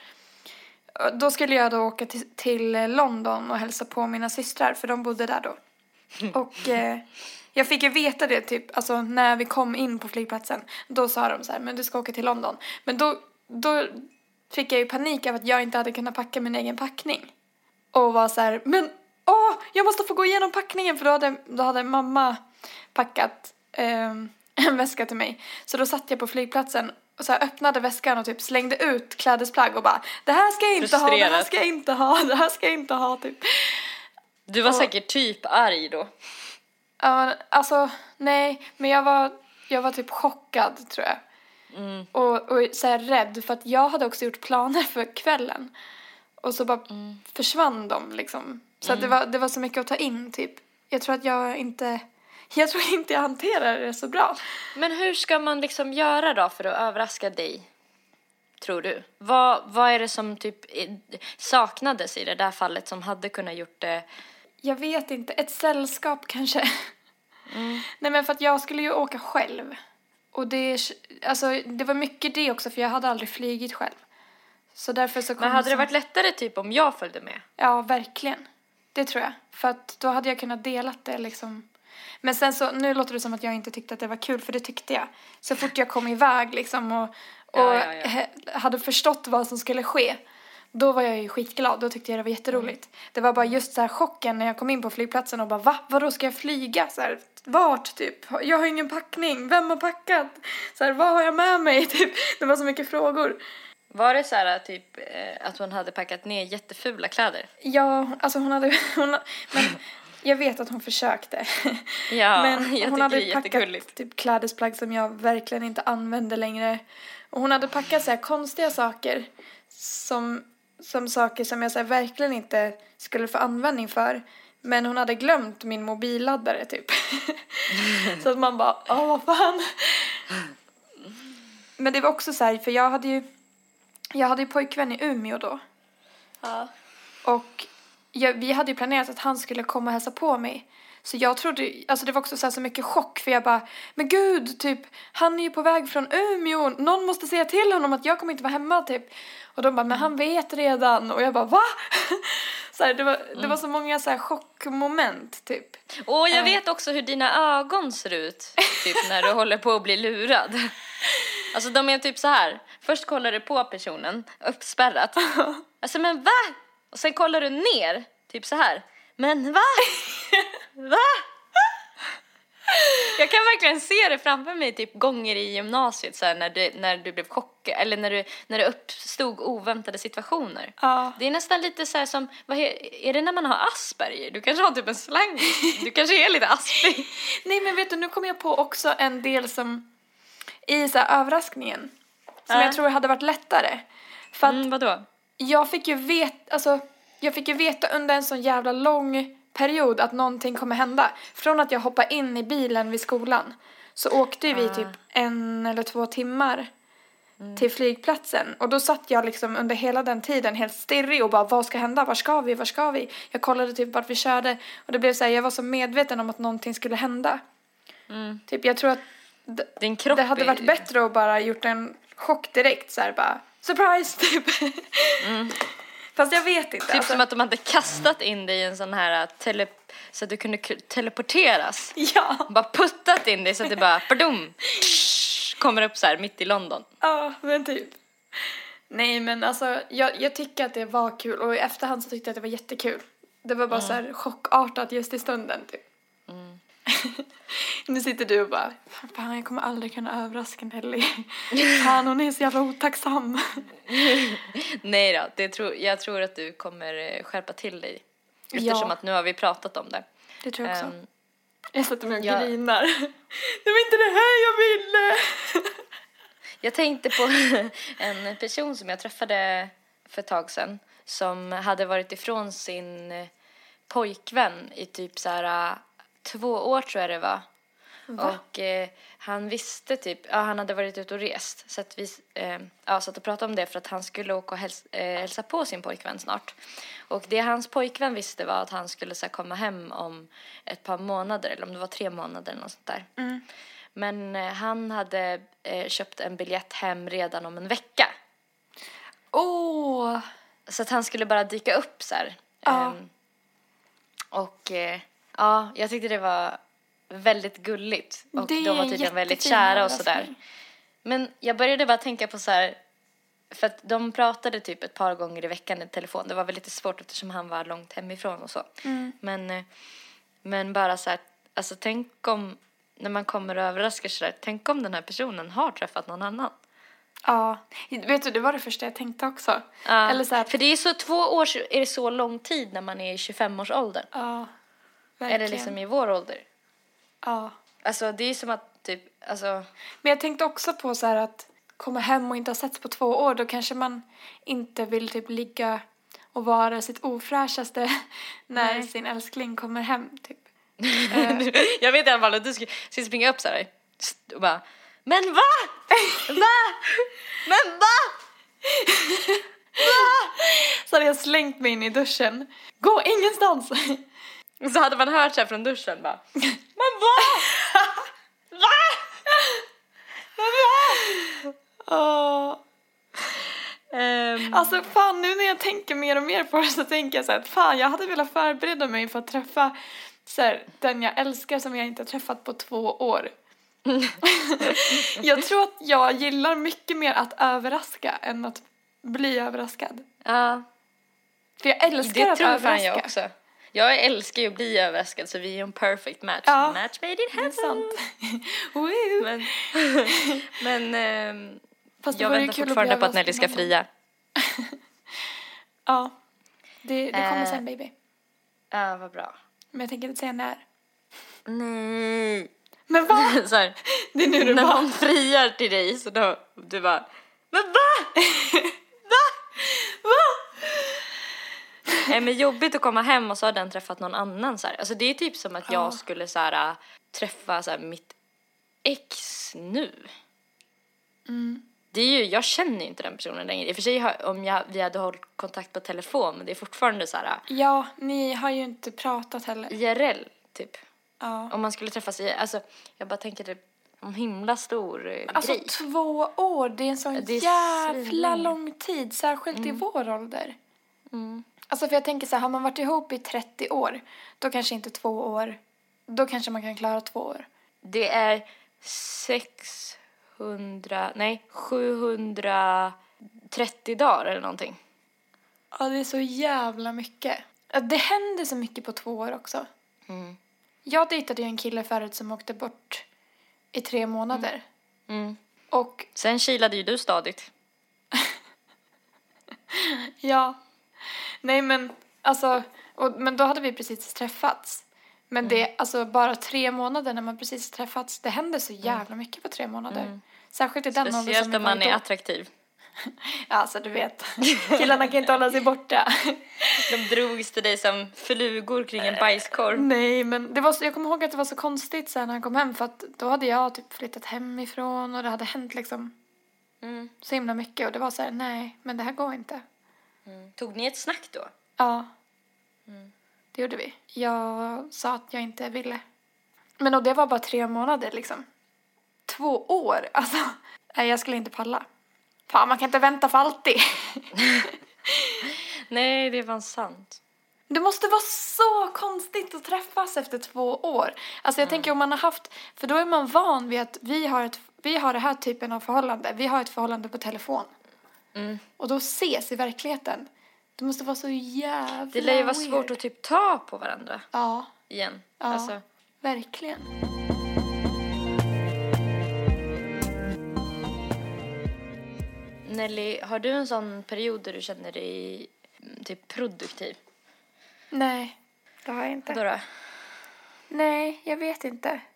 Då skulle jag då åka till, till London och hälsa på mina systrar, för de bodde där då. Och eh, jag fick ju veta det typ, alltså när vi kom in på flygplatsen. Då sa de så här, men du ska åka till London. Men då, då fick jag ju panik av att jag inte hade kunnat packa min egen packning. Och var så här, men åh, jag måste få gå igenom packningen för då hade, då hade mamma packat ehm, en väska till mig. Så då satt jag på flygplatsen och så här öppnade väskan och typ slängde ut klädesplagg och bara det här ska jag inte ha, det här ska jag inte ha, det här ska jag inte ha typ. Du var Och- säkert typ arg då. Ja, alltså nej, men jag var, jag var typ chockad tror jag. Mm. Och, och så här rädd för att jag hade också gjort planer för kvällen. Och så bara Mm. försvann de liksom. Så att det, var, det var så mycket att ta in typ. Jag tror att jag inte, jag tror inte jag hanterar det så bra. Men hur ska man liksom göra då för att överraska dig? Tror du? Vad, vad är det som typ saknades i det där fallet som hade kunnat gjort det? Jag vet inte, ett sällskap kanske. Nej men för att jag skulle ju åka själv. Och det, alltså, det var mycket det också för jag hade aldrig flygit själv. Så därför så kom Men hade det som- varit lättare typ om jag följde med? Ja, verkligen. Det tror jag. För att då hade jag kunnat dela det liksom. Men sen så, nu låter det som att jag inte tyckte att det var kul, för det tyckte jag. Så fort jag kom iväg liksom och, och Ja, ja, ja. hade förstått vad som skulle ske, då var jag ju skitglad. Då tyckte jag det var jätteroligt. Det var bara just så här chocken när jag kom in på flygplatsen och bara va? Vadå ska jag flyga? Så här, vart typ? Jag har ingen packning. Vem har packat? Så här, vad har jag med mig? Typ. Det var så mycket frågor. Var det så här typ eh, att hon hade packat ner jättefula kläder? Ja, alltså hon hade... Hon, men jag vet att hon försökte. Ja, men jag hon hade packat typ klädesplagg som jag verkligen inte använder längre. Och hon hade packat så här konstiga saker som, som saker som jag så verkligen inte skulle få användning för. Men hon hade glömt min mobilladdare typ. så att man bara, åh vad fan. Men det var också så här, för jag hade ju, jag hade ju pojkvän i Umeå då. Ja. Och jag, vi hade ju planerat att han skulle komma och hälsa på mig. Så jag trodde, alltså det var också så, så mycket chock för jag bara, men gud, typ, han är ju på väg från Umeå, någon måste säga till honom att jag kommer inte vara hemma typ. Och de bara, men han vet redan. Och jag bara, va? så här, det, var, det var så många så här chockmoment typ. Och jag Eh. vet också hur dina ögon ser ut typ när du håller på att bli lurad. Alltså de är typ så här. Först kollar du på personen, uppspärrat. Alltså men va? Och sen kollar du ner, typ så här. Men va? Va? Jag kan verkligen se det framför mig typ gånger i gymnasiet så här, när, du, när du blev chockad eller när, du, när det uppstod oväntade situationer. Ja. Det är nästan lite så här som, vad är det när man har Asperger? Du kanske har typ en slang, du kanske är lite aspig. Nej men vet du, nu kom jag på också en del som, i så här överraskningen. Som Ja. jag tror hade varit lättare. För att Mm, vadå? Jag fick ju veta, alltså, jag fick ju veta under en sån jävla lång period att någonting kommer hända. Från att jag hoppade in i bilen vid skolan så åkte ju vi Ah. typ en eller två timmar till flygplatsen. Och då satt jag liksom under hela den tiden helt stirrig och bara vad ska hända? Var ska vi? Var ska vi? Jag kollade typ vart vi körde och det blev så här, jag var så medveten om att någonting skulle hända. Mm. Typ jag tror att d- det hade varit bättre att bara gjort en chock direkt så här bara surprise typ. Fast jag vet inte. Mm. Typ alltså. som att de hade kastat in dig i en sån här tele, så att du kunde teleporteras. Ja. Bara puttat in dig så att det bara pardum, kommer upp så här mitt i London. Ja, men typ. Nej, men alltså jag, jag tycker att det var kul och i efterhand så tyckte jag att det var jättekul. Det var bara så här chockartat just i stunden typ. nu sitter du och bara, fan jag kommer aldrig kunna överraska Nelly. fan hon är så jävla otacksam. Nej då, det tror, jag tror att du kommer eh, skärpa till dig. Eftersom Ja. att nu har vi pratat om det. Det tror jag också. Ehm, jag sätter mig och ja. grinar. det var inte det här jag ville. Jag tänkte på en person som jag träffade för ett tag sedan som hade varit ifrån sin eh, pojkvän i typ så här två år tror jag det var. Och eh, han visste typ, ja han hade varit ute och rest så att vi eh, ja, satt och pratade om det för att han skulle åka och häls, eh, hälsa på sin pojkvän snart. Och det hans pojkvän visste var att han skulle så här, komma hem om ett par månader eller om det var tre månader eller något sånt där. Men eh, han hade eh, köpt en biljett hem redan om en vecka. Åh. Så att han skulle bara dyka upp så här. Ehm, och eh, ja, jag tyckte det var väldigt gulligt. Och Det de var en tydligen väldigt kära och sådär. Men jag började bara tänka på så här. För att de pratade typ ett par gånger i veckan i telefon. Det var väl lite svårt eftersom han var långt hemifrån och så. Mm. Men, eh, men bara så här, alltså tänk om, när man kommer och överraskar så där, tänk om den här personen har träffat någon annan. Ja. Vet du, det var det första jag tänkte också. Ja, Eller så här, För det är så två år är det så lång tid när man är i 25-årsåldern. ja. Verkligen. Eller liksom i vår ålder. Ja. Alltså det är som att typ, alltså, Men jag tänkte också på så här att komma hem och inte ha setts på två år, då kanske man inte vill typ ligga och vara sitt ofräschaste när Nej. sin älskling kommer hem typ. jag vet i alla fall att du ska, ska springa upp så här och bara Men va? Va? Men va? Så hade jag slängt mig in i duschen. Gå ingenstans! Och så hade man hört så här från duschen bara Men va? Va? Åh. Eh, Ehm, Alltså fan nu när jag tänker mer och mer på det så tänker jag så här att fan jag hade velat förbereda mig för att träffa så här, den jag älskar som jag inte har träffat på två år. jag tror att jag gillar mycket mer att överraska än att bli överraskad. ja, För jag älskar det att tror fan överraska. jag också. Jag älskar ju att bli överraskad så vi är en perfect match. Ja. Match made in Det är heaven. sant. Woo! Men, men ehm, Fast det jag ju väntar fortfarande på att Nelly ska fria. Ja. Det, det kommer Eh. sen baby. Ja, vad bra. Men jag tänker inte säga när. Nej. Men vad? så här, Det är nu du när bara... hon friar till dig så då, du bara, men va? Nej men jobbigt att komma hem och så har den träffat någon annan så här. Alltså det är typ som att Ja. jag skulle så här, äh, träffa så här, mitt ex nu. Mm. Det är ju, jag känner ju inte den personen längre. I och för sig om jag, vi hade hållit kontakt på telefon men det är fortfarande så här äh, Ja, ni har ju inte pratat heller. IRL typ. Ja. Om man skulle träffas i, alltså jag bara tänker det en himla stor Alltså grej. två år, det är en sån det jävla lång tid, särskilt i vår ålder. Mm. Alltså för jag tänker så här, har man varit ihop i 30 år, då kanske inte två år, då kanske man kan klara två år. Det är 600, nej 730 dagar eller någonting. Ja, det är så jävla mycket. Det händer så mycket på två år också. Mm. Jag dejtade ju en kille förut som åkte bort i tre månader. Mm. Och Sen kilade ju du stadigt. ja, nej men alltså, och, men då hade vi precis träffats. Men det, alltså bara tre månader när man precis träffats, det händer så jävla mycket på tre månader. Särskilt i den åldern Speciellt om man är då. attraktiv. Alltså du vet, killarna kan inte hålla sig borta. De drogs till dig som flugor kring en bajskorv. Nej, men det var så, jag kommer ihåg att det var så konstigt sen när han kom hem för att då hade jag typ flyttat hemifrån och det hade hänt liksom Mm. så himla mycket och det var så här, nej, men det här går inte. Tog ni ett snack då? Ja, det gjorde vi. Jag sa att jag inte ville. Men och det var bara tre månader liksom. Två år, alltså. Nej, jag skulle inte palla. Fan, man kan inte vänta för alltid. Nej, det var sant. Det måste vara så konstigt att träffas efter två år. Alltså jag tänker om man har haft, för då är man van vid att vi har, ett, vi har den här typen av förhållande. Vi har ett förhållande på telefon. Mm. Och då ses i verkligheten. Det måste vara så jävla Det lär ju vara weird. svårt att typ ta på varandra Ja, igen. Ja. Alltså, verkligen. Nelly, har du en sån period där du känner dig mm, typ produktiv? Nej, det har jag inte. Vadå då? Nej, jag vet inte.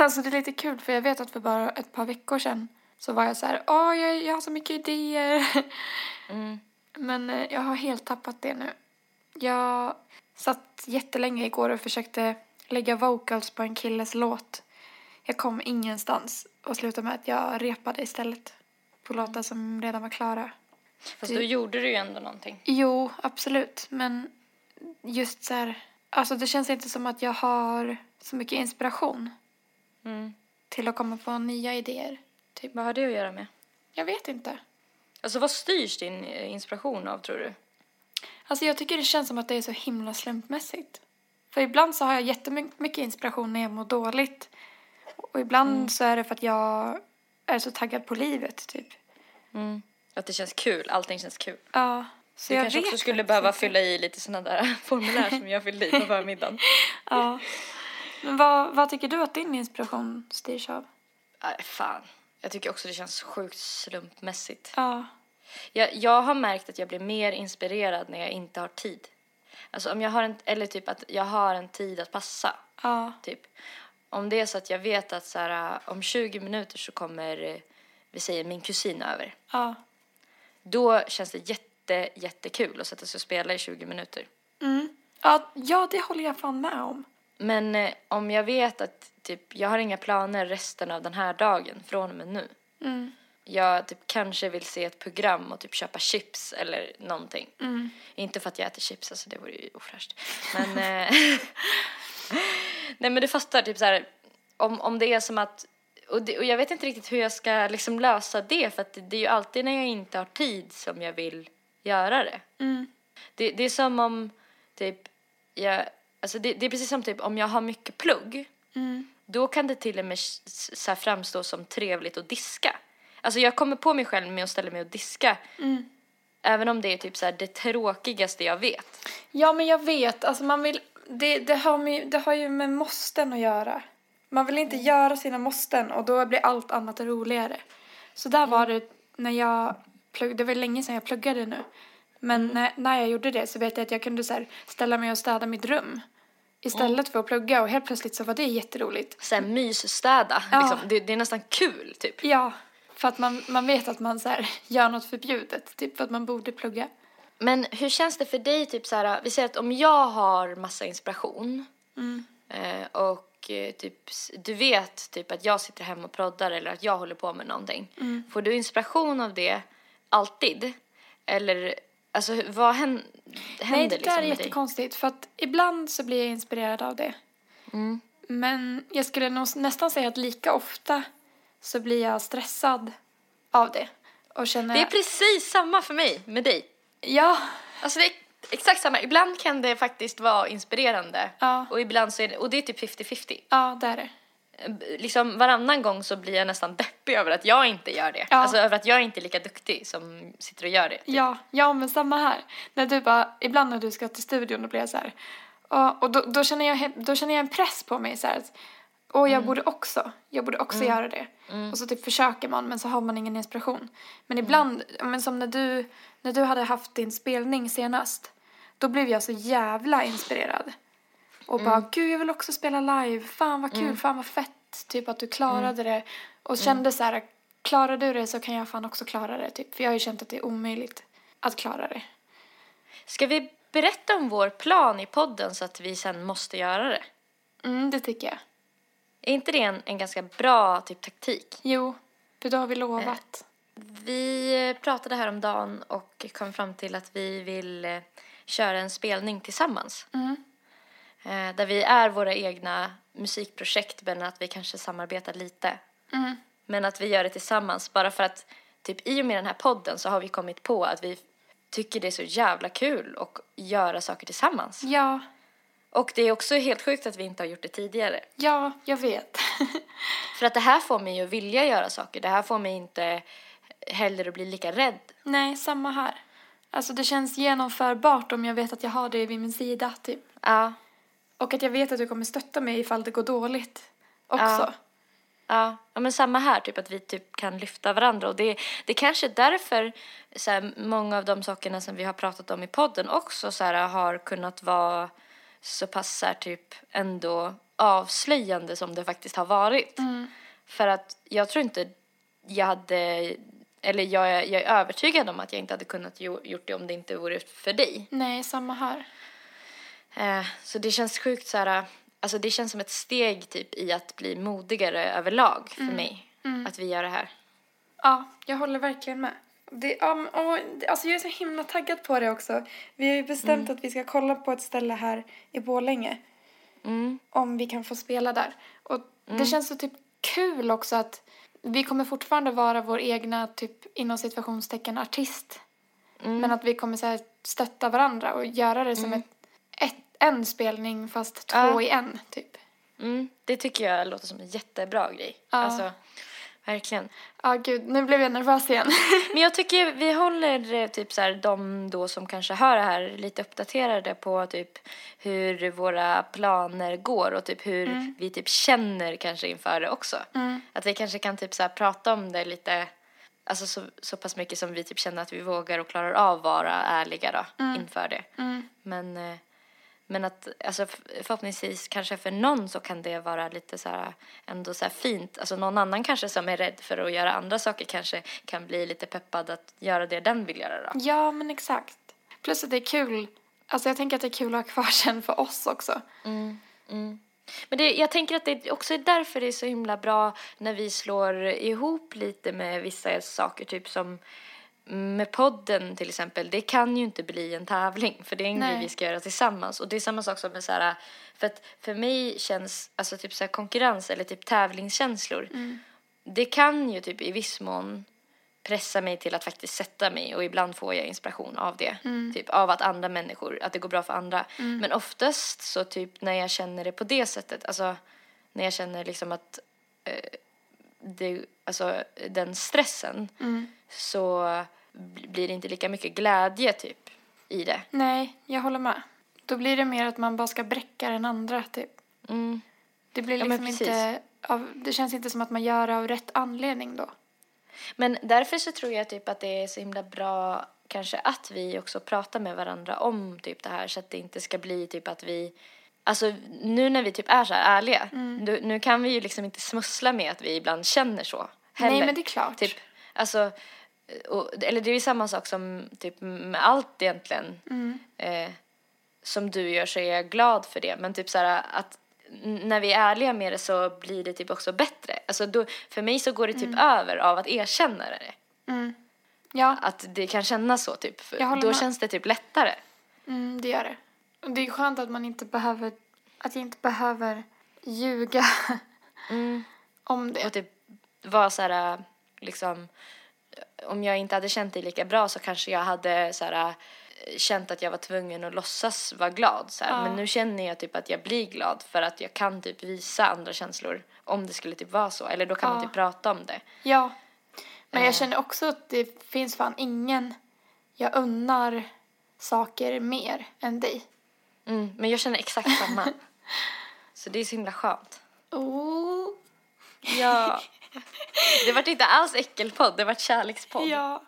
Alltså det är lite kul för jag vet att för bara ett par veckor sedan så var jag så här, åh jag, jag har så mycket idéer. Mm. Men eh, jag har helt tappat det nu. Jag satt jättelänge igår och försökte lägga vocals på en killes låt. Jag kom ingenstans och slutade med att jag repade istället på låtar som redan var klara. Fast då gjorde du ju ändå någonting. Jo, absolut. Men just så här, alltså det känns inte som att jag har så mycket inspiration Mm. till att komma på nya idéer. Typ. Vad har det att göra med? Jag vet inte. Alltså vad styrs din eh, inspiration av tror du? Alltså jag tycker det känns som att det är så himla slumpmässigt. För ibland så har jag jättemycket inspiration när jag mår dåligt. Och ibland så är det för att jag är så taggad på livet typ. Mm. Att det känns kul, allting känns kul. Ja. Så Du jag kanske också skulle behöva inte. fylla i lite sådana där formulär som jag fyllde i på förmiddagen. Ja. Men vad, vad tycker du att din inspiration styrs av? Nej, fan. Jag tycker också det känns sjukt slumpmässigt. Ja. Jag, jag har märkt att jag blir mer inspirerad när jag inte har tid. Alltså om jag har en, eller typ att jag har en tid att passa. Ja. Typ. Om det är så att jag vet att så här, äh, om 20 minuter så kommer, eh, vi säger min kusin över. Ja. Då känns det jätte, jättekul att sätta sig och spela i 20 minuter. Mm. Ja, ja, det håller jag fan med om. Men eh, om jag vet att typ, jag har inga planer resten av den här dagen från och med nu. Mm. Jag typ kanske vill se ett program och typ köpa chips eller någonting. Mm. Inte för att jag äter chips, alltså det vore ju ofräscht. Men, eh, nej men du fattar typ så här, om, om det är som att och, det, och jag vet inte riktigt hur jag ska liksom lösa det för det, det är ju alltid när jag inte har tid som jag vill göra det. Mm. Det, det är som om typ jag, alltså det, det är precis som typ om jag har mycket plugg Mm. då kan det till och med så framstå som trevligt att diska. Alltså jag kommer på mig själv med att ställa mig och diska Mm. även om det är typ så det tråkigaste jag vet. Ja, men jag vet. Alltså man vill, det, det, har med, det har ju med måsten att göra. Man vill inte göra sina måsten och då blir allt annat roligare. Så där var det när jag pluggade. Det var länge sedan jag pluggade nu. Men när, när jag gjorde det så vet jag att jag kunde så här, ställa mig och städa mitt rum. Istället för att plugga och helt plötsligt så var det jätteroligt. Så här mysstäda, Ja. liksom. det, det är nästan kul typ. Ja, för att man, man vet att man så här, gör något förbjudet. Typ för att man borde plugga. Men hur känns det för dig, typ så här, vi säger att om jag har massa inspiration eh, och eh, typ, du vet typ att jag sitter hemma och proddar eller att jag håller på med någonting. Får du inspiration av det alltid? Eller, alltså vad hän, händer Nej, det liksom där är med dig? jättekonstigt. För att ibland så blir jag inspirerad av det. Mm. Men jag skulle nog nästan säga att lika ofta så blir jag stressad av det. Och känner... Det är precis samma för mig med dig. Ja, Alltså det är exakt samma. Ibland kan det faktiskt vara inspirerande Ja. och ibland så är det, och det är typ 50-50. ja, det är det. Liksom varannan gång så blir jag nästan deppig över att jag inte gör det. Ja. Alltså över att jag inte är lika duktig som sitter och gör det. typ. Ja, ja, men samma här. När du bara, ibland när du ska till studion då blir jag så här. Och, och då, då, känner jag, då känner jag en press på mig så här. att, Och jag borde också, jag borde också göra det. Och så typ försöker man men så har man ingen inspiration. Men ibland, men som när du, när du hade haft din spelning senast. Då blev jag så jävla inspirerad. Och bara, gud jag vill också spela live. Fan vad kul, fan vad fett. Typ att du klarade det. Och kände så här, klarar du det så kan jag fan också klara det. Typ. För jag har ju känt att det är omöjligt att klara det. Ska vi berätta om vår plan i podden så att vi sen måste göra det? Mm, det tycker jag. Är inte det en, en ganska bra typ taktik? Jo, för då har vi lovat. Vi eh, pratade häromdagen och kom fram till att vi vill eh, köra en spelning tillsammans. Mm. Eh, där vi är våra egna musikprojekt men att vi kanske samarbetar lite. Mm. Men att vi gör det tillsammans bara för att typ i och med den här podden så har vi kommit på att vi tycker det är så jävla kul att göra saker tillsammans. Ja, Och det är också helt sjukt att vi inte har gjort det tidigare. ja, jag vet. För att det här får mig att vilja göra saker. Det här får mig inte heller att bli lika rädd. Nej, samma här. Alltså det känns genomförbart om jag vet att jag har det vid min sida, typ. Ja, Och att jag vet att du kommer stötta mig ifall det går dåligt också. Ja. Ja, ja men samma här, typ att vi typ kan lyfta varandra. Och det, det kanske är därför så här, många av de sakerna som vi har pratat om i podden också så här, har kunnat vara så pass så här, typ ändå avslöjande som det faktiskt har varit. För att jag tror inte jag hade, eller jag, är- jag är övertygad om att jag inte hade kunnat jo, gjort det om det inte vore för dig. Nej, samma här. Eh, så det känns sjukt så här, alltså det känns som ett steg typ i att bli modigare överlag för mig. Att vi gör det här. Ja, jag håller verkligen med. Det, men- och, alltså jag är så himla taggad på det också. Vi har ju bestämt att vi ska kolla på ett ställe här i Borlänge. Mm. Om vi kan få spela där. Och det känns så typ kul också att vi kommer fortfarande vara vår egna typ inom situationstecken artist. Men att vi kommer så här, stötta varandra och göra det som ett, ett, en spelning fast två Ja. i en typ. Mm, det tycker jag låter som en jättebra grej. Ja. Alltså, verkligen. Ja gud, nu blev jag nervös igen. Men jag tycker vi håller eh, typ så här, de då som kanske hör det här lite uppdaterade på typ hur våra planer går och typ hur vi typ känner kanske inför det också. Att vi kanske kan typ så här, prata om det lite, alltså så, så pass mycket som vi typ känner att vi vågar och klarar av vara ärliga då inför det. Men, eh, men att alltså, förhoppningsvis kanske för någon så kan det vara lite så här ändå så fint. Alltså någon annan kanske som är rädd för att göra andra saker kanske kan bli lite peppad att göra det den vill göra då. Ja, men exakt. Plus att det är kul. Alltså jag tänker att det är kul att ha kvar sen för oss också. Men det, jag tänker att det också är därför det är så himla bra när vi slår ihop lite med vissa saker, typ som med podden till exempel. Det kan ju inte bli en tävling för det är en Nej. grej vi ska göra tillsammans. Och det är samma sak som med så här, för att för mig känns alltså typ så här konkurrens eller typ tävlingskänslor det kan ju typ i viss mån pressa mig till att faktiskt sätta mig och ibland får jag inspiration av det. Typ av att andra människor, att det går bra för andra. Men oftast så typ när jag känner det på det sättet, alltså när jag känner liksom att eh, det, alltså den stressen så bl- blir det inte lika mycket glädje typ i det. Nej, jag håller med. Då blir det mer att man bara ska bräcka den andra, typ. Mm. Det blir Ja, liksom precis. inte... Av, det känns inte som att man gör det av rätt anledning då. Men därför så tror jag typ att det är så himla bra kanske att vi också pratar med varandra om typ det här så att det inte ska bli typ att vi Alltså nu när vi typ är så här ärliga, nu, nu kan vi ju liksom inte smussla med att vi ibland känner så heller. Nej, men det är klart. Typ, alltså, och, eller det är ju samma sak som typ med allt egentligen. Mm. Eh, som du gör så är jag glad för det. Men typ så här att när vi är ärliga med det så blir det typ också bättre. Alltså då, för mig så går det typ över av att erkänna det. Ja, Att det kan kännas så typ. Då med. känns det typ lättare. mm, det gör det. Och det är skönt att man inte behöver... Att jag inte behöver ljuga om det. Och typ vara så här liksom om jag inte hade känt det lika bra så kanske jag hade så här känt att jag var tvungen att låtsas vara glad så här. men nu känner jag typ att jag blir glad för att jag kan typ visa andra känslor om det skulle typ vara så eller då kan man Ja. typ prata om det. Ja. Men jag Eh. känner också att det finns fan ingen jag unnar saker mer än dig. Mm, men jag känner exakt samma. så det är så himla skönt. Oh. Ja. Det vart inte alls äckelpodd, det vart kärlekspodd. Ja.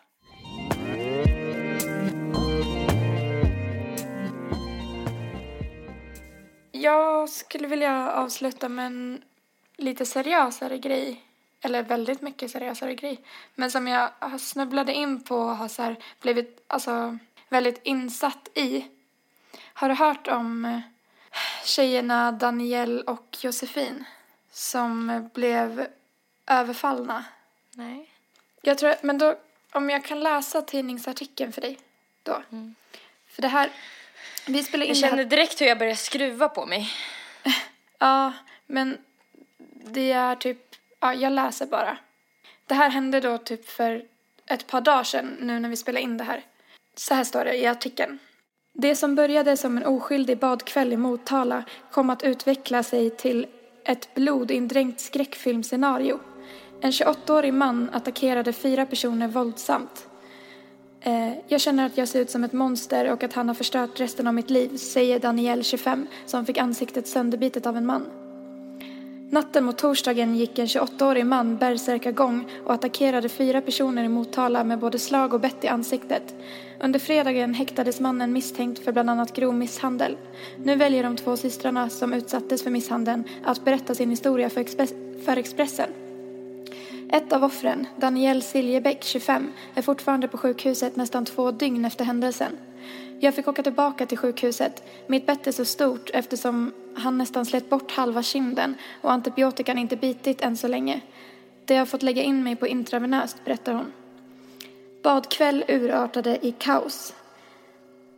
Jag skulle vilja avsluta med en lite seriösare grej. Eller väldigt mycket seriösare grej. Men som jag snubblade in på och har så här blivit alltså, väldigt insatt i. Har du hört om eh, tjejerna Danielle och Josefin? Som blev överfallna Nej. jag tror, men då, om jag kan läsa tidningsartikeln för dig då. För det här, vi spelar in Jag känner direkt hur jag börjar skruva på mig. Ja, men det är typ, ja, jag läser bara. Det här hände då typ för ett par dagar sedan, nu när vi spelar in det här. Så här står det i artikeln. Det som började som en oskyldig badkväll i Motala kom att utveckla sig till ett blodindränkt skräckfilmscenario. En 28-årig man attackerade fyra personer våldsamt. Eh, jag känner att jag ser ut som ett monster och att han har förstört resten av mitt liv, säger Daniel, 25, som fick ansiktet sönderbitet av en man. Natten mot torsdagen gick en 28-årig man bärsärkagång och attackerade fyra personer i Motala med både slag och bett i ansiktet. Under fredagen häktades mannen misstänkt för bland annat grov misshandel. Nu väljer de två systrarna som utsattes för misshandeln att berätta sin historia för, Express- för Expressen. Ett av offren, Daniel Siljebäck, 25, är fortfarande på sjukhuset nästan två dygn efter händelsen. Jag fick åka tillbaka till sjukhuset. Mitt bett är så stort eftersom han nästan slet bort halva kinden och antibiotikan inte bitit än så länge. Det har fått lägga in mig på intravenöst, berättar hon. Badkväll urartade i kaos.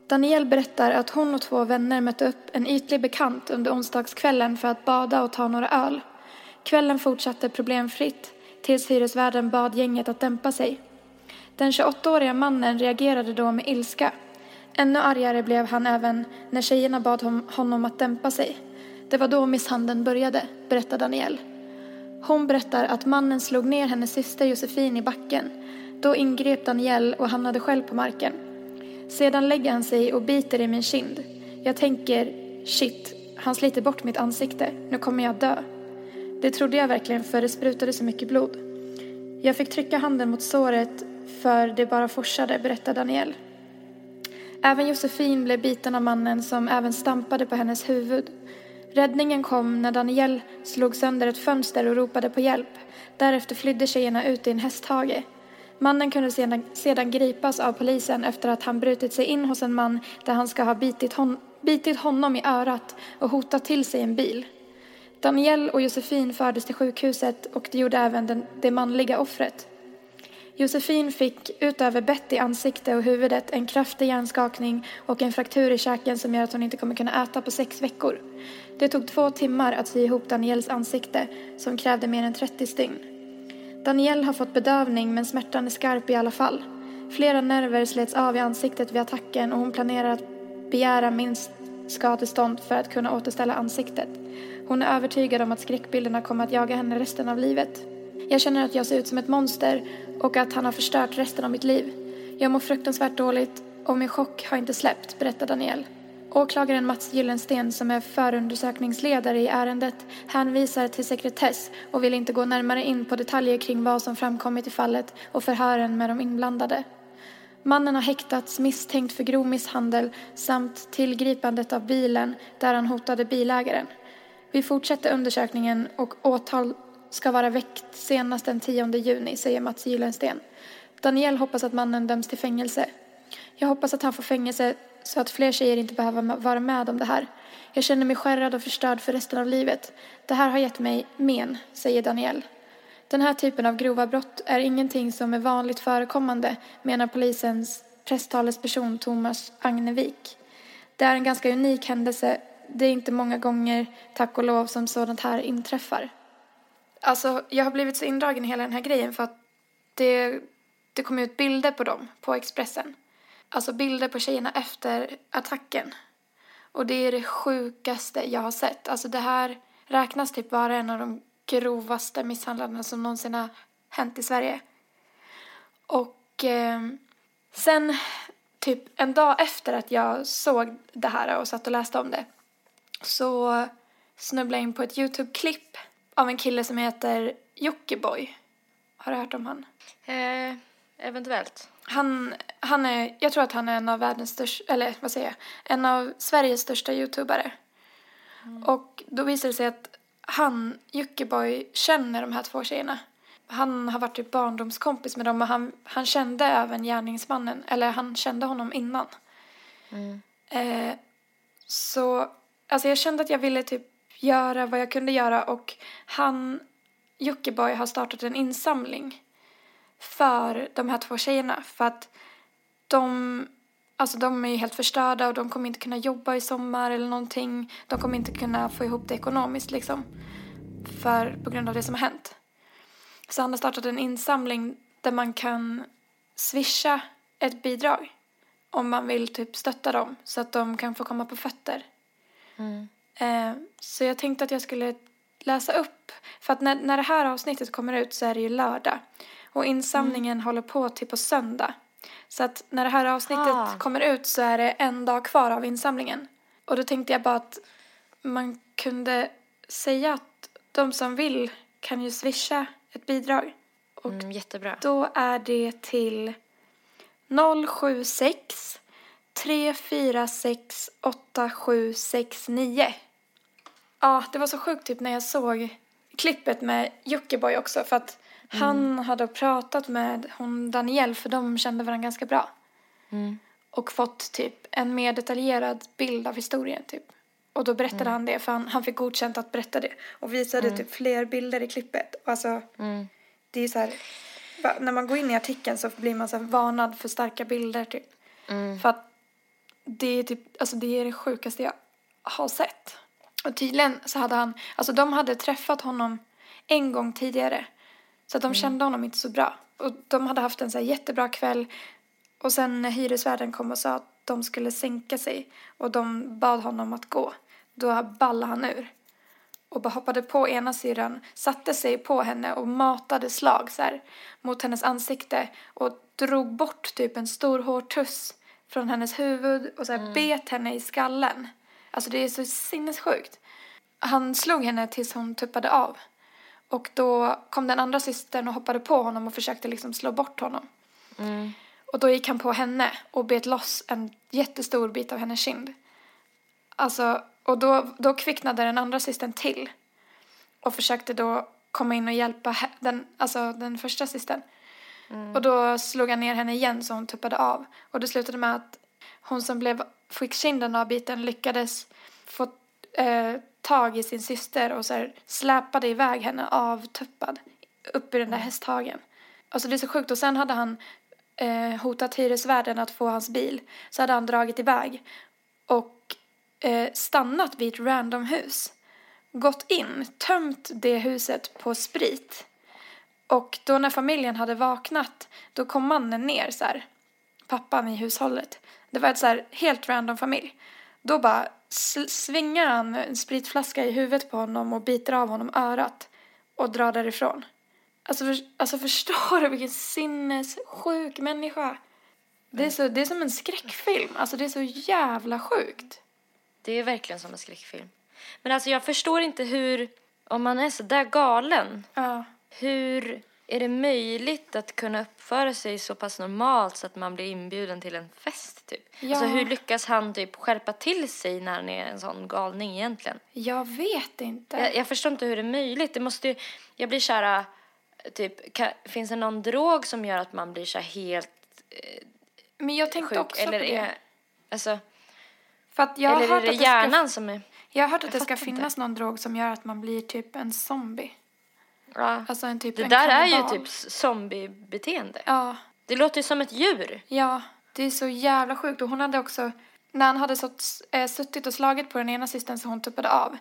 Daniel berättar att hon och två vänner mötte upp en ytlig bekant under onsdagskvällen för att bada och ta några öl. Kvällen fortsatte problemfritt tills hyresvärden bad gänget att dämpa sig. Den 28-åriga mannen reagerade då med ilska. Ännu argare blev han även när tjejerna bad honom att dämpa sig. Det var då misshandeln började, berättar Daniel. Hon berättar att mannen slog ner hennes syster Josefin i backen. Då ingrep Daniel och hamnade själv på marken. Sedan lägger han sig och biter i min kind. Jag tänker, shit, han sliter bort mitt ansikte. Nu kommer jag dö. Det trodde jag verkligen för det sprutade så mycket blod. Jag fick trycka handen mot såret för det bara forsade, berättar Daniel. Även Josefin blev biten av mannen som även stampade på hennes huvud. Räddningen kom när Daniel slog sönder ett fönster och ropade på hjälp. Därefter flydde tjejerna ut i en hästhage. Mannen kunde sedan, sedan gripas av polisen efter att han brutit sig in hos en man där han ska ha bitit, hon, bitit honom i örat och hotat till sig en bil. Danielle och Josefin fördes till sjukhuset och det gjorde även den, det manliga offret. Josefin fick utöver bett i ansikte och huvudet en kraftig hjärnskakning och en fraktur i käken som gör att hon inte kommer kunna äta på sex veckor. Det tog två timmar att sy ihop Daniels ansikte som krävde mer än 30 stygn. Danielle har fått bedövning men smärtan är skarp i alla fall. Flera nerver slets av i ansiktet vid attacken och hon planerar att begära minst skadestånd för att kunna återställa ansiktet. Hon är övertygad om att skräckbilderna kommer att jaga henne resten av livet. Jag känner att jag ser ut som ett monster och att han har förstört resten av mitt liv. Jag mår fruktansvärt dåligt och min chock har inte släppt, berättar Daniel. Åklagaren Mats Gyllensten som är förundersökningsledare i ärendet hänvisar till sekretess och vill inte gå närmare in på detaljer kring vad som framkommit i fallet och förhören med de inblandade. Mannen har häktats misstänkt för grov misshandel samt tillgripandet av bilen där han hotade bilägaren. Vi fortsätter undersökningen och åtal ska vara väckt senast den 10 juni, säger Mats Gyllensten. Daniel hoppas att mannen döms till fängelse. Jag hoppas att han får fängelse så att fler tjejer inte behöver vara med om det här. Jag känner mig skärrad och förstörd för resten av livet. Det här har gett mig men, säger Daniel. Den här typen av grova brott är ingenting som är vanligt förekommande, menar polisens presstalesperson Thomas Agnevik. Det är en ganska unik händelse. Det är inte många gånger, tack och lov, som sådant här inträffar. Alltså, jag har blivit så indragen i hela den här grejen för att det, det kom ut bilder på dem på Expressen. Alltså bilder på tjejerna efter attacken. Och det är det sjukaste jag har sett. Alltså det här räknas typ vara en av de grovaste misshandlarna som någonsin har hänt i Sverige. Och eh, sen typ en dag efter att jag såg det här och satt och läste om det så snubblade jag in på ett YouTube-klipp av en kille som heter Jockiboi. Har du hört om han? Eh, eventuellt. Han, han är, jag tror att han är en av världens största, eller vad säger jag, en av Sveriges största YouTubare. Mm. Och då visar det sig att han, Jockiboi, känner de här två tjejerna. Han har varit typ barndomskompis med dem och han, han kände även gärningsmannen, eller han kände honom innan. Mm. Eh, så, alltså jag kände att jag ville typ göra vad jag kunde göra och han, Jockiboi, har startat en insamling för de här två tjejerna för att de, alltså de är helt förstörda och de kommer inte kunna jobba i sommar eller någonting. De kommer inte kunna få ihop det ekonomiskt liksom för, på grund av det som har hänt. Så han har startat en insamling där man kan swisha ett bidrag om man vill typ stötta dem så att de kan få komma på fötter. Mm. Eh, så jag tänkte att jag skulle läsa upp, för att när, när det här avsnittet kommer ut så är det ju lördag. Och insamlingen mm. håller på till på söndag. Så att när det här avsnittet ah. kommer ut så är det en dag kvar av insamlingen. Och då tänkte jag bara att man kunde säga att de som vill kan ju swisha ett bidrag. Och mm, jättebra. då är det till 076 346 8769. Ja, det var så sjukt typ när jag såg klippet med Jockiboi också för att mm. han hade pratat med hon Danielle för de kände varandra ganska bra. Mm. Och fått typ en mer detaljerad bild av historien typ. Och då berättade mm. han det för han, han fick godkänt att berätta det och visade mm. typ fler bilder i klippet. Alltså, mm. det är så här, när man går in i artikeln så blir man så varnad för starka bilder typ. Mm. För att det är typ, alltså det är det sjukaste jag har sett. Och tydligen så hade han, alltså de hade träffat honom en gång tidigare. Så de mm. kände honom inte så bra. Och de hade haft en så jättebra kväll. Och sen när hyresvärden kom och sa att de skulle sänka sig och de bad honom att gå, då ballade han ur. Och bara hoppade på ena syrran, satte sig på henne och matade slag så här, mot hennes ansikte och drog bort typ en stor hårtuss från hennes huvud och så här, mm. bet henne i skallen. Alltså det är så sinnessjukt. Han slog henne tills hon tuppade av. Och då kom den andra systern och hoppade på honom och försökte liksom slå bort honom. Mm. Och då gick han på henne och bet loss en jättestor bit av hennes kind. Alltså, och då, då kvicknade den andra systern till. Och försökte då komma in och hjälpa den, alltså den första systern. Mm. Och då slog han ner henne igen så hon tuppade av. Och det slutade med att hon som blev, fick kinden avbiten lyckades få eh, tag i sin syster och så här släpade iväg henne avtuppad upp i den där mm. hästhagen. Alltså det är så sjukt. Och sen hade han eh, hotat hyresvärden att få hans bil. Så hade han dragit iväg och eh, stannat vid ett random hus. Gått in, tömt det huset på sprit Och då när familjen hade vaknat, då kom mannen ner så här. Pappan i hushållet. Det var ett så här helt random familj. Då bara svingar han en spritflaska i huvudet på honom och biter av honom örat och drar därifrån. Alltså, för, alltså förstår du vilken sinnessjuk människa? Det är, så, det är som en skräckfilm. Alltså det är så jävla sjukt. Det är verkligen som en skräckfilm. Men alltså jag förstår inte hur, om man är så där galen, Ja. Hur är det möjligt att kunna uppföra sig så pass normalt så att man blir inbjuden till en fest typ? Ja. Alltså hur lyckas han typ skärpa till sig när han är en sån galning egentligen? Jag vet inte. Jag, jag förstår inte hur det är möjligt. Det måste ju, jag blir så här, typ, kan, finns det någon drog som gör att man blir så här helt Men jag tänkte sjuk? också Eller på det. är, alltså, För att jag har eller hört är det att det ska, hjärnan som är... jag har hört att Jag det ska fattar inte. finnas någon drog som gör att man blir typ en zombie. Ja. Alltså en typ Det en där är ju kannibal. typ zombiebeteende. Ja, Det låter ju som ett djur. ja. Det är så jävla sjukt. Och hon hade också, när han hade sutt, äh, suttit och slagit på den ena systern så hon tuppade av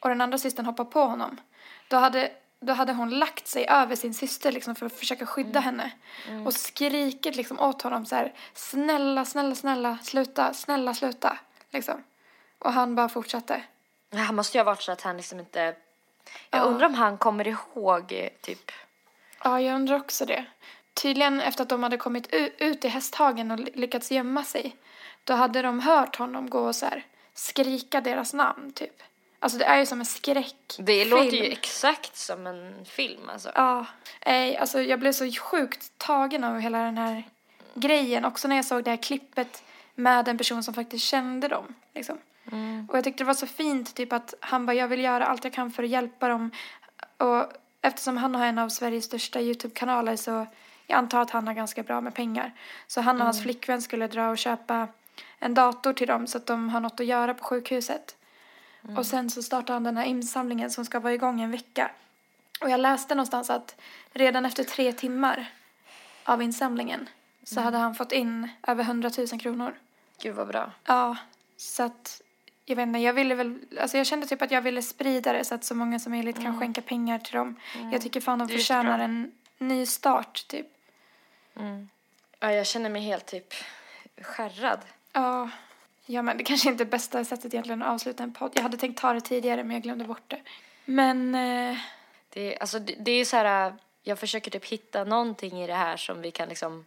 och den andra systern hoppade på honom. Då hade, då hade hon lagt sig över sin syster liksom för att försöka skydda henne. Och skrikit liksom åt honom så här, snälla, snälla, snälla, sluta, snälla, sluta. Liksom. Och han bara fortsatte. Han måste ju ha varit så att han liksom inte... Jag Ja. undrar om han kommer ihåg eh, typ... Ja, jag undrar också det. Tydligen efter att de hade kommit ut i hästhagen och ly- lyckats gömma sig. Då hade de hört honom gå och så här skrika deras namn typ. Alltså det är ju som en skräckfilm. Det låter ju exakt som en film alltså. Ja. Nej, alltså jag blev så sjukt tagen av hela den här grejen. Också när jag såg det här klippet med en person som faktiskt kände dem. Liksom. Och jag tyckte det var så fint typ att han bara, jag vill göra allt jag kan för att hjälpa dem. Och eftersom han har en av Sveriges största YouTube-kanaler så jag antar att han har ganska bra med pengar. Så han och hans flickvän skulle dra och köpa en dator till dem så att de har något att göra på sjukhuset. Och sen så startar han den här insamlingen som ska vara igång en vecka. Och jag läste någonstans att redan efter tre timmar av insamlingen så hade han fått in över 100 000 kronor. Gud vad bra. Ja, så att jag vet inte, jag ville väl, alltså jag kände typ att jag ville sprida det så att så många som möjligt kan skänka pengar till dem. Jag tycker fan de förtjänar en ny start typ. Ja, jag känner mig helt typ skärrad. Ja, ja men det kanske inte är bästa sättet egentligen att avsluta en podd. Jag hade tänkt ta det tidigare men jag glömde bort det. Men, eh, Det, alltså, det, det är så här, jag försöker typ hitta någonting i det här som vi kan liksom,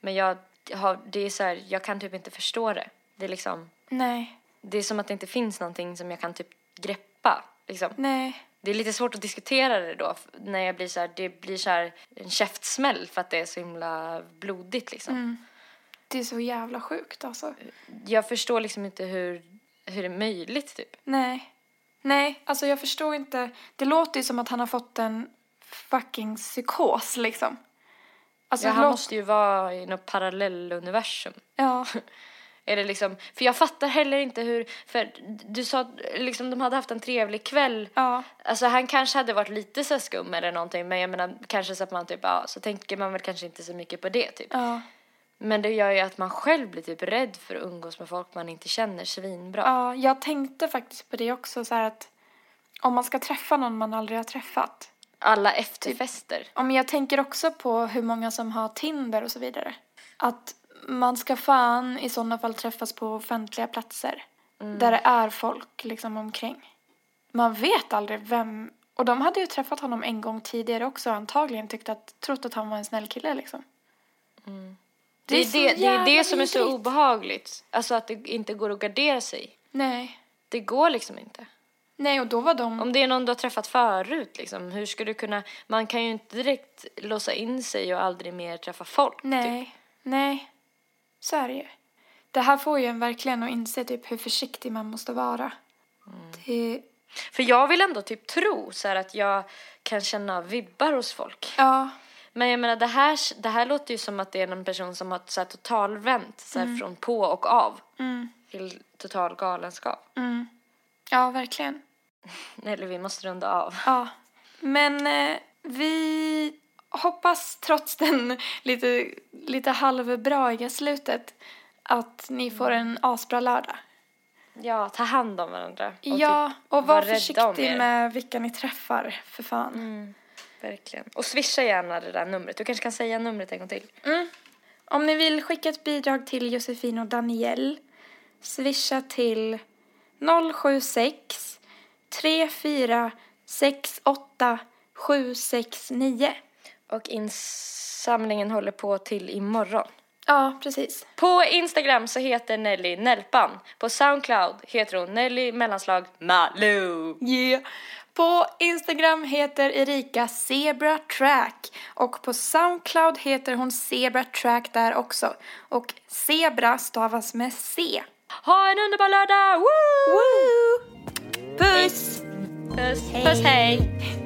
men jag har, det är så här, jag kan typ inte förstå det. Det är liksom, nej, det är som att det inte finns någonting som jag kan typ greppa. Liksom. nej. Det är lite svårt att diskutera det då när jag blir så här, det blir så här en käftsmäll för att det är så himla blodigt liksom. Det är så jävla sjukt alltså. Jag förstår liksom inte hur, hur det är möjligt typ. Nej. Nej, alltså jag förstår inte. Det låter ju som att han har fått en fucking psykos liksom. Alltså, Ja, han låter- måste ju vara i något parallelluniversum. Ja, Är det liksom, för jag fattar heller inte hur, för du sa liksom, de hade haft en trevlig kväll. ja, Alltså han kanske hade varit lite så skum eller någonting men jag menar kanske så att man typ, ja så tänker man väl kanske inte så mycket på det typ. ja. Men det gör ju att man själv blir typ rädd för att umgås med folk man inte känner svinbra. Ja, jag tänkte faktiskt på det också så här att om man ska träffa någon man aldrig har träffat. Alla efterfester. Ja, men jag tänker också på hur många som har Tinder och så vidare. Att man ska fan i sådana fall träffas på offentliga platser. Där det är folk liksom omkring. Man vet aldrig vem... Och de hade ju träffat honom en gång tidigare också antagligen tyckte att, trott att han var en snäll kille liksom. Det är så det, det, är det som är så obehagligt. Alltså att det inte går att gardera sig. Nej. Det går liksom inte. Nej, och då var de... Om det är någon du har träffat förut liksom, hur ska du kunna, man kan ju inte direkt låsa in sig och aldrig mer träffa folk. Typ. Nej, nej. Så är det ju. Det här får ju en verkligen att inse typ hur försiktig man måste vara. Det, För jag vill ändå typ tro så att jag kan känna vibbar hos folk. ja, Men jag menar det här, det här låter ju som att det är någon person som har så här totalvänt så här från på och av till total galenskap. ja, verkligen. Eller vi måste runda av. Ja. Men eh, vi hoppas trots den lite, lite halvbraiga slutet att ni får en asbra lördag. Ja, ta hand om varandra. Och ja, typ och var om försiktig med vilka ni träffar, för fan. verkligen. Och swisha gärna det där numret. Du kanske kan säga numret en gång till. Om ni vill skicka ett bidrag till Josefin och Daniel, swisha till 076 34 68 769. Och insamlingen håller på till imorgon. Ja, precis. På Instagram så heter Nelly Nelpan. På Soundcloud heter hon Nelly mellanslag Malou. Yeah. På Instagram heter Erika Zebra Track och på Soundcloud heter hon Zebra Track där också. Och Zebra stavas med C. Ha en underbar lördag! Woo! Woo! Puss! Puss, puss hej!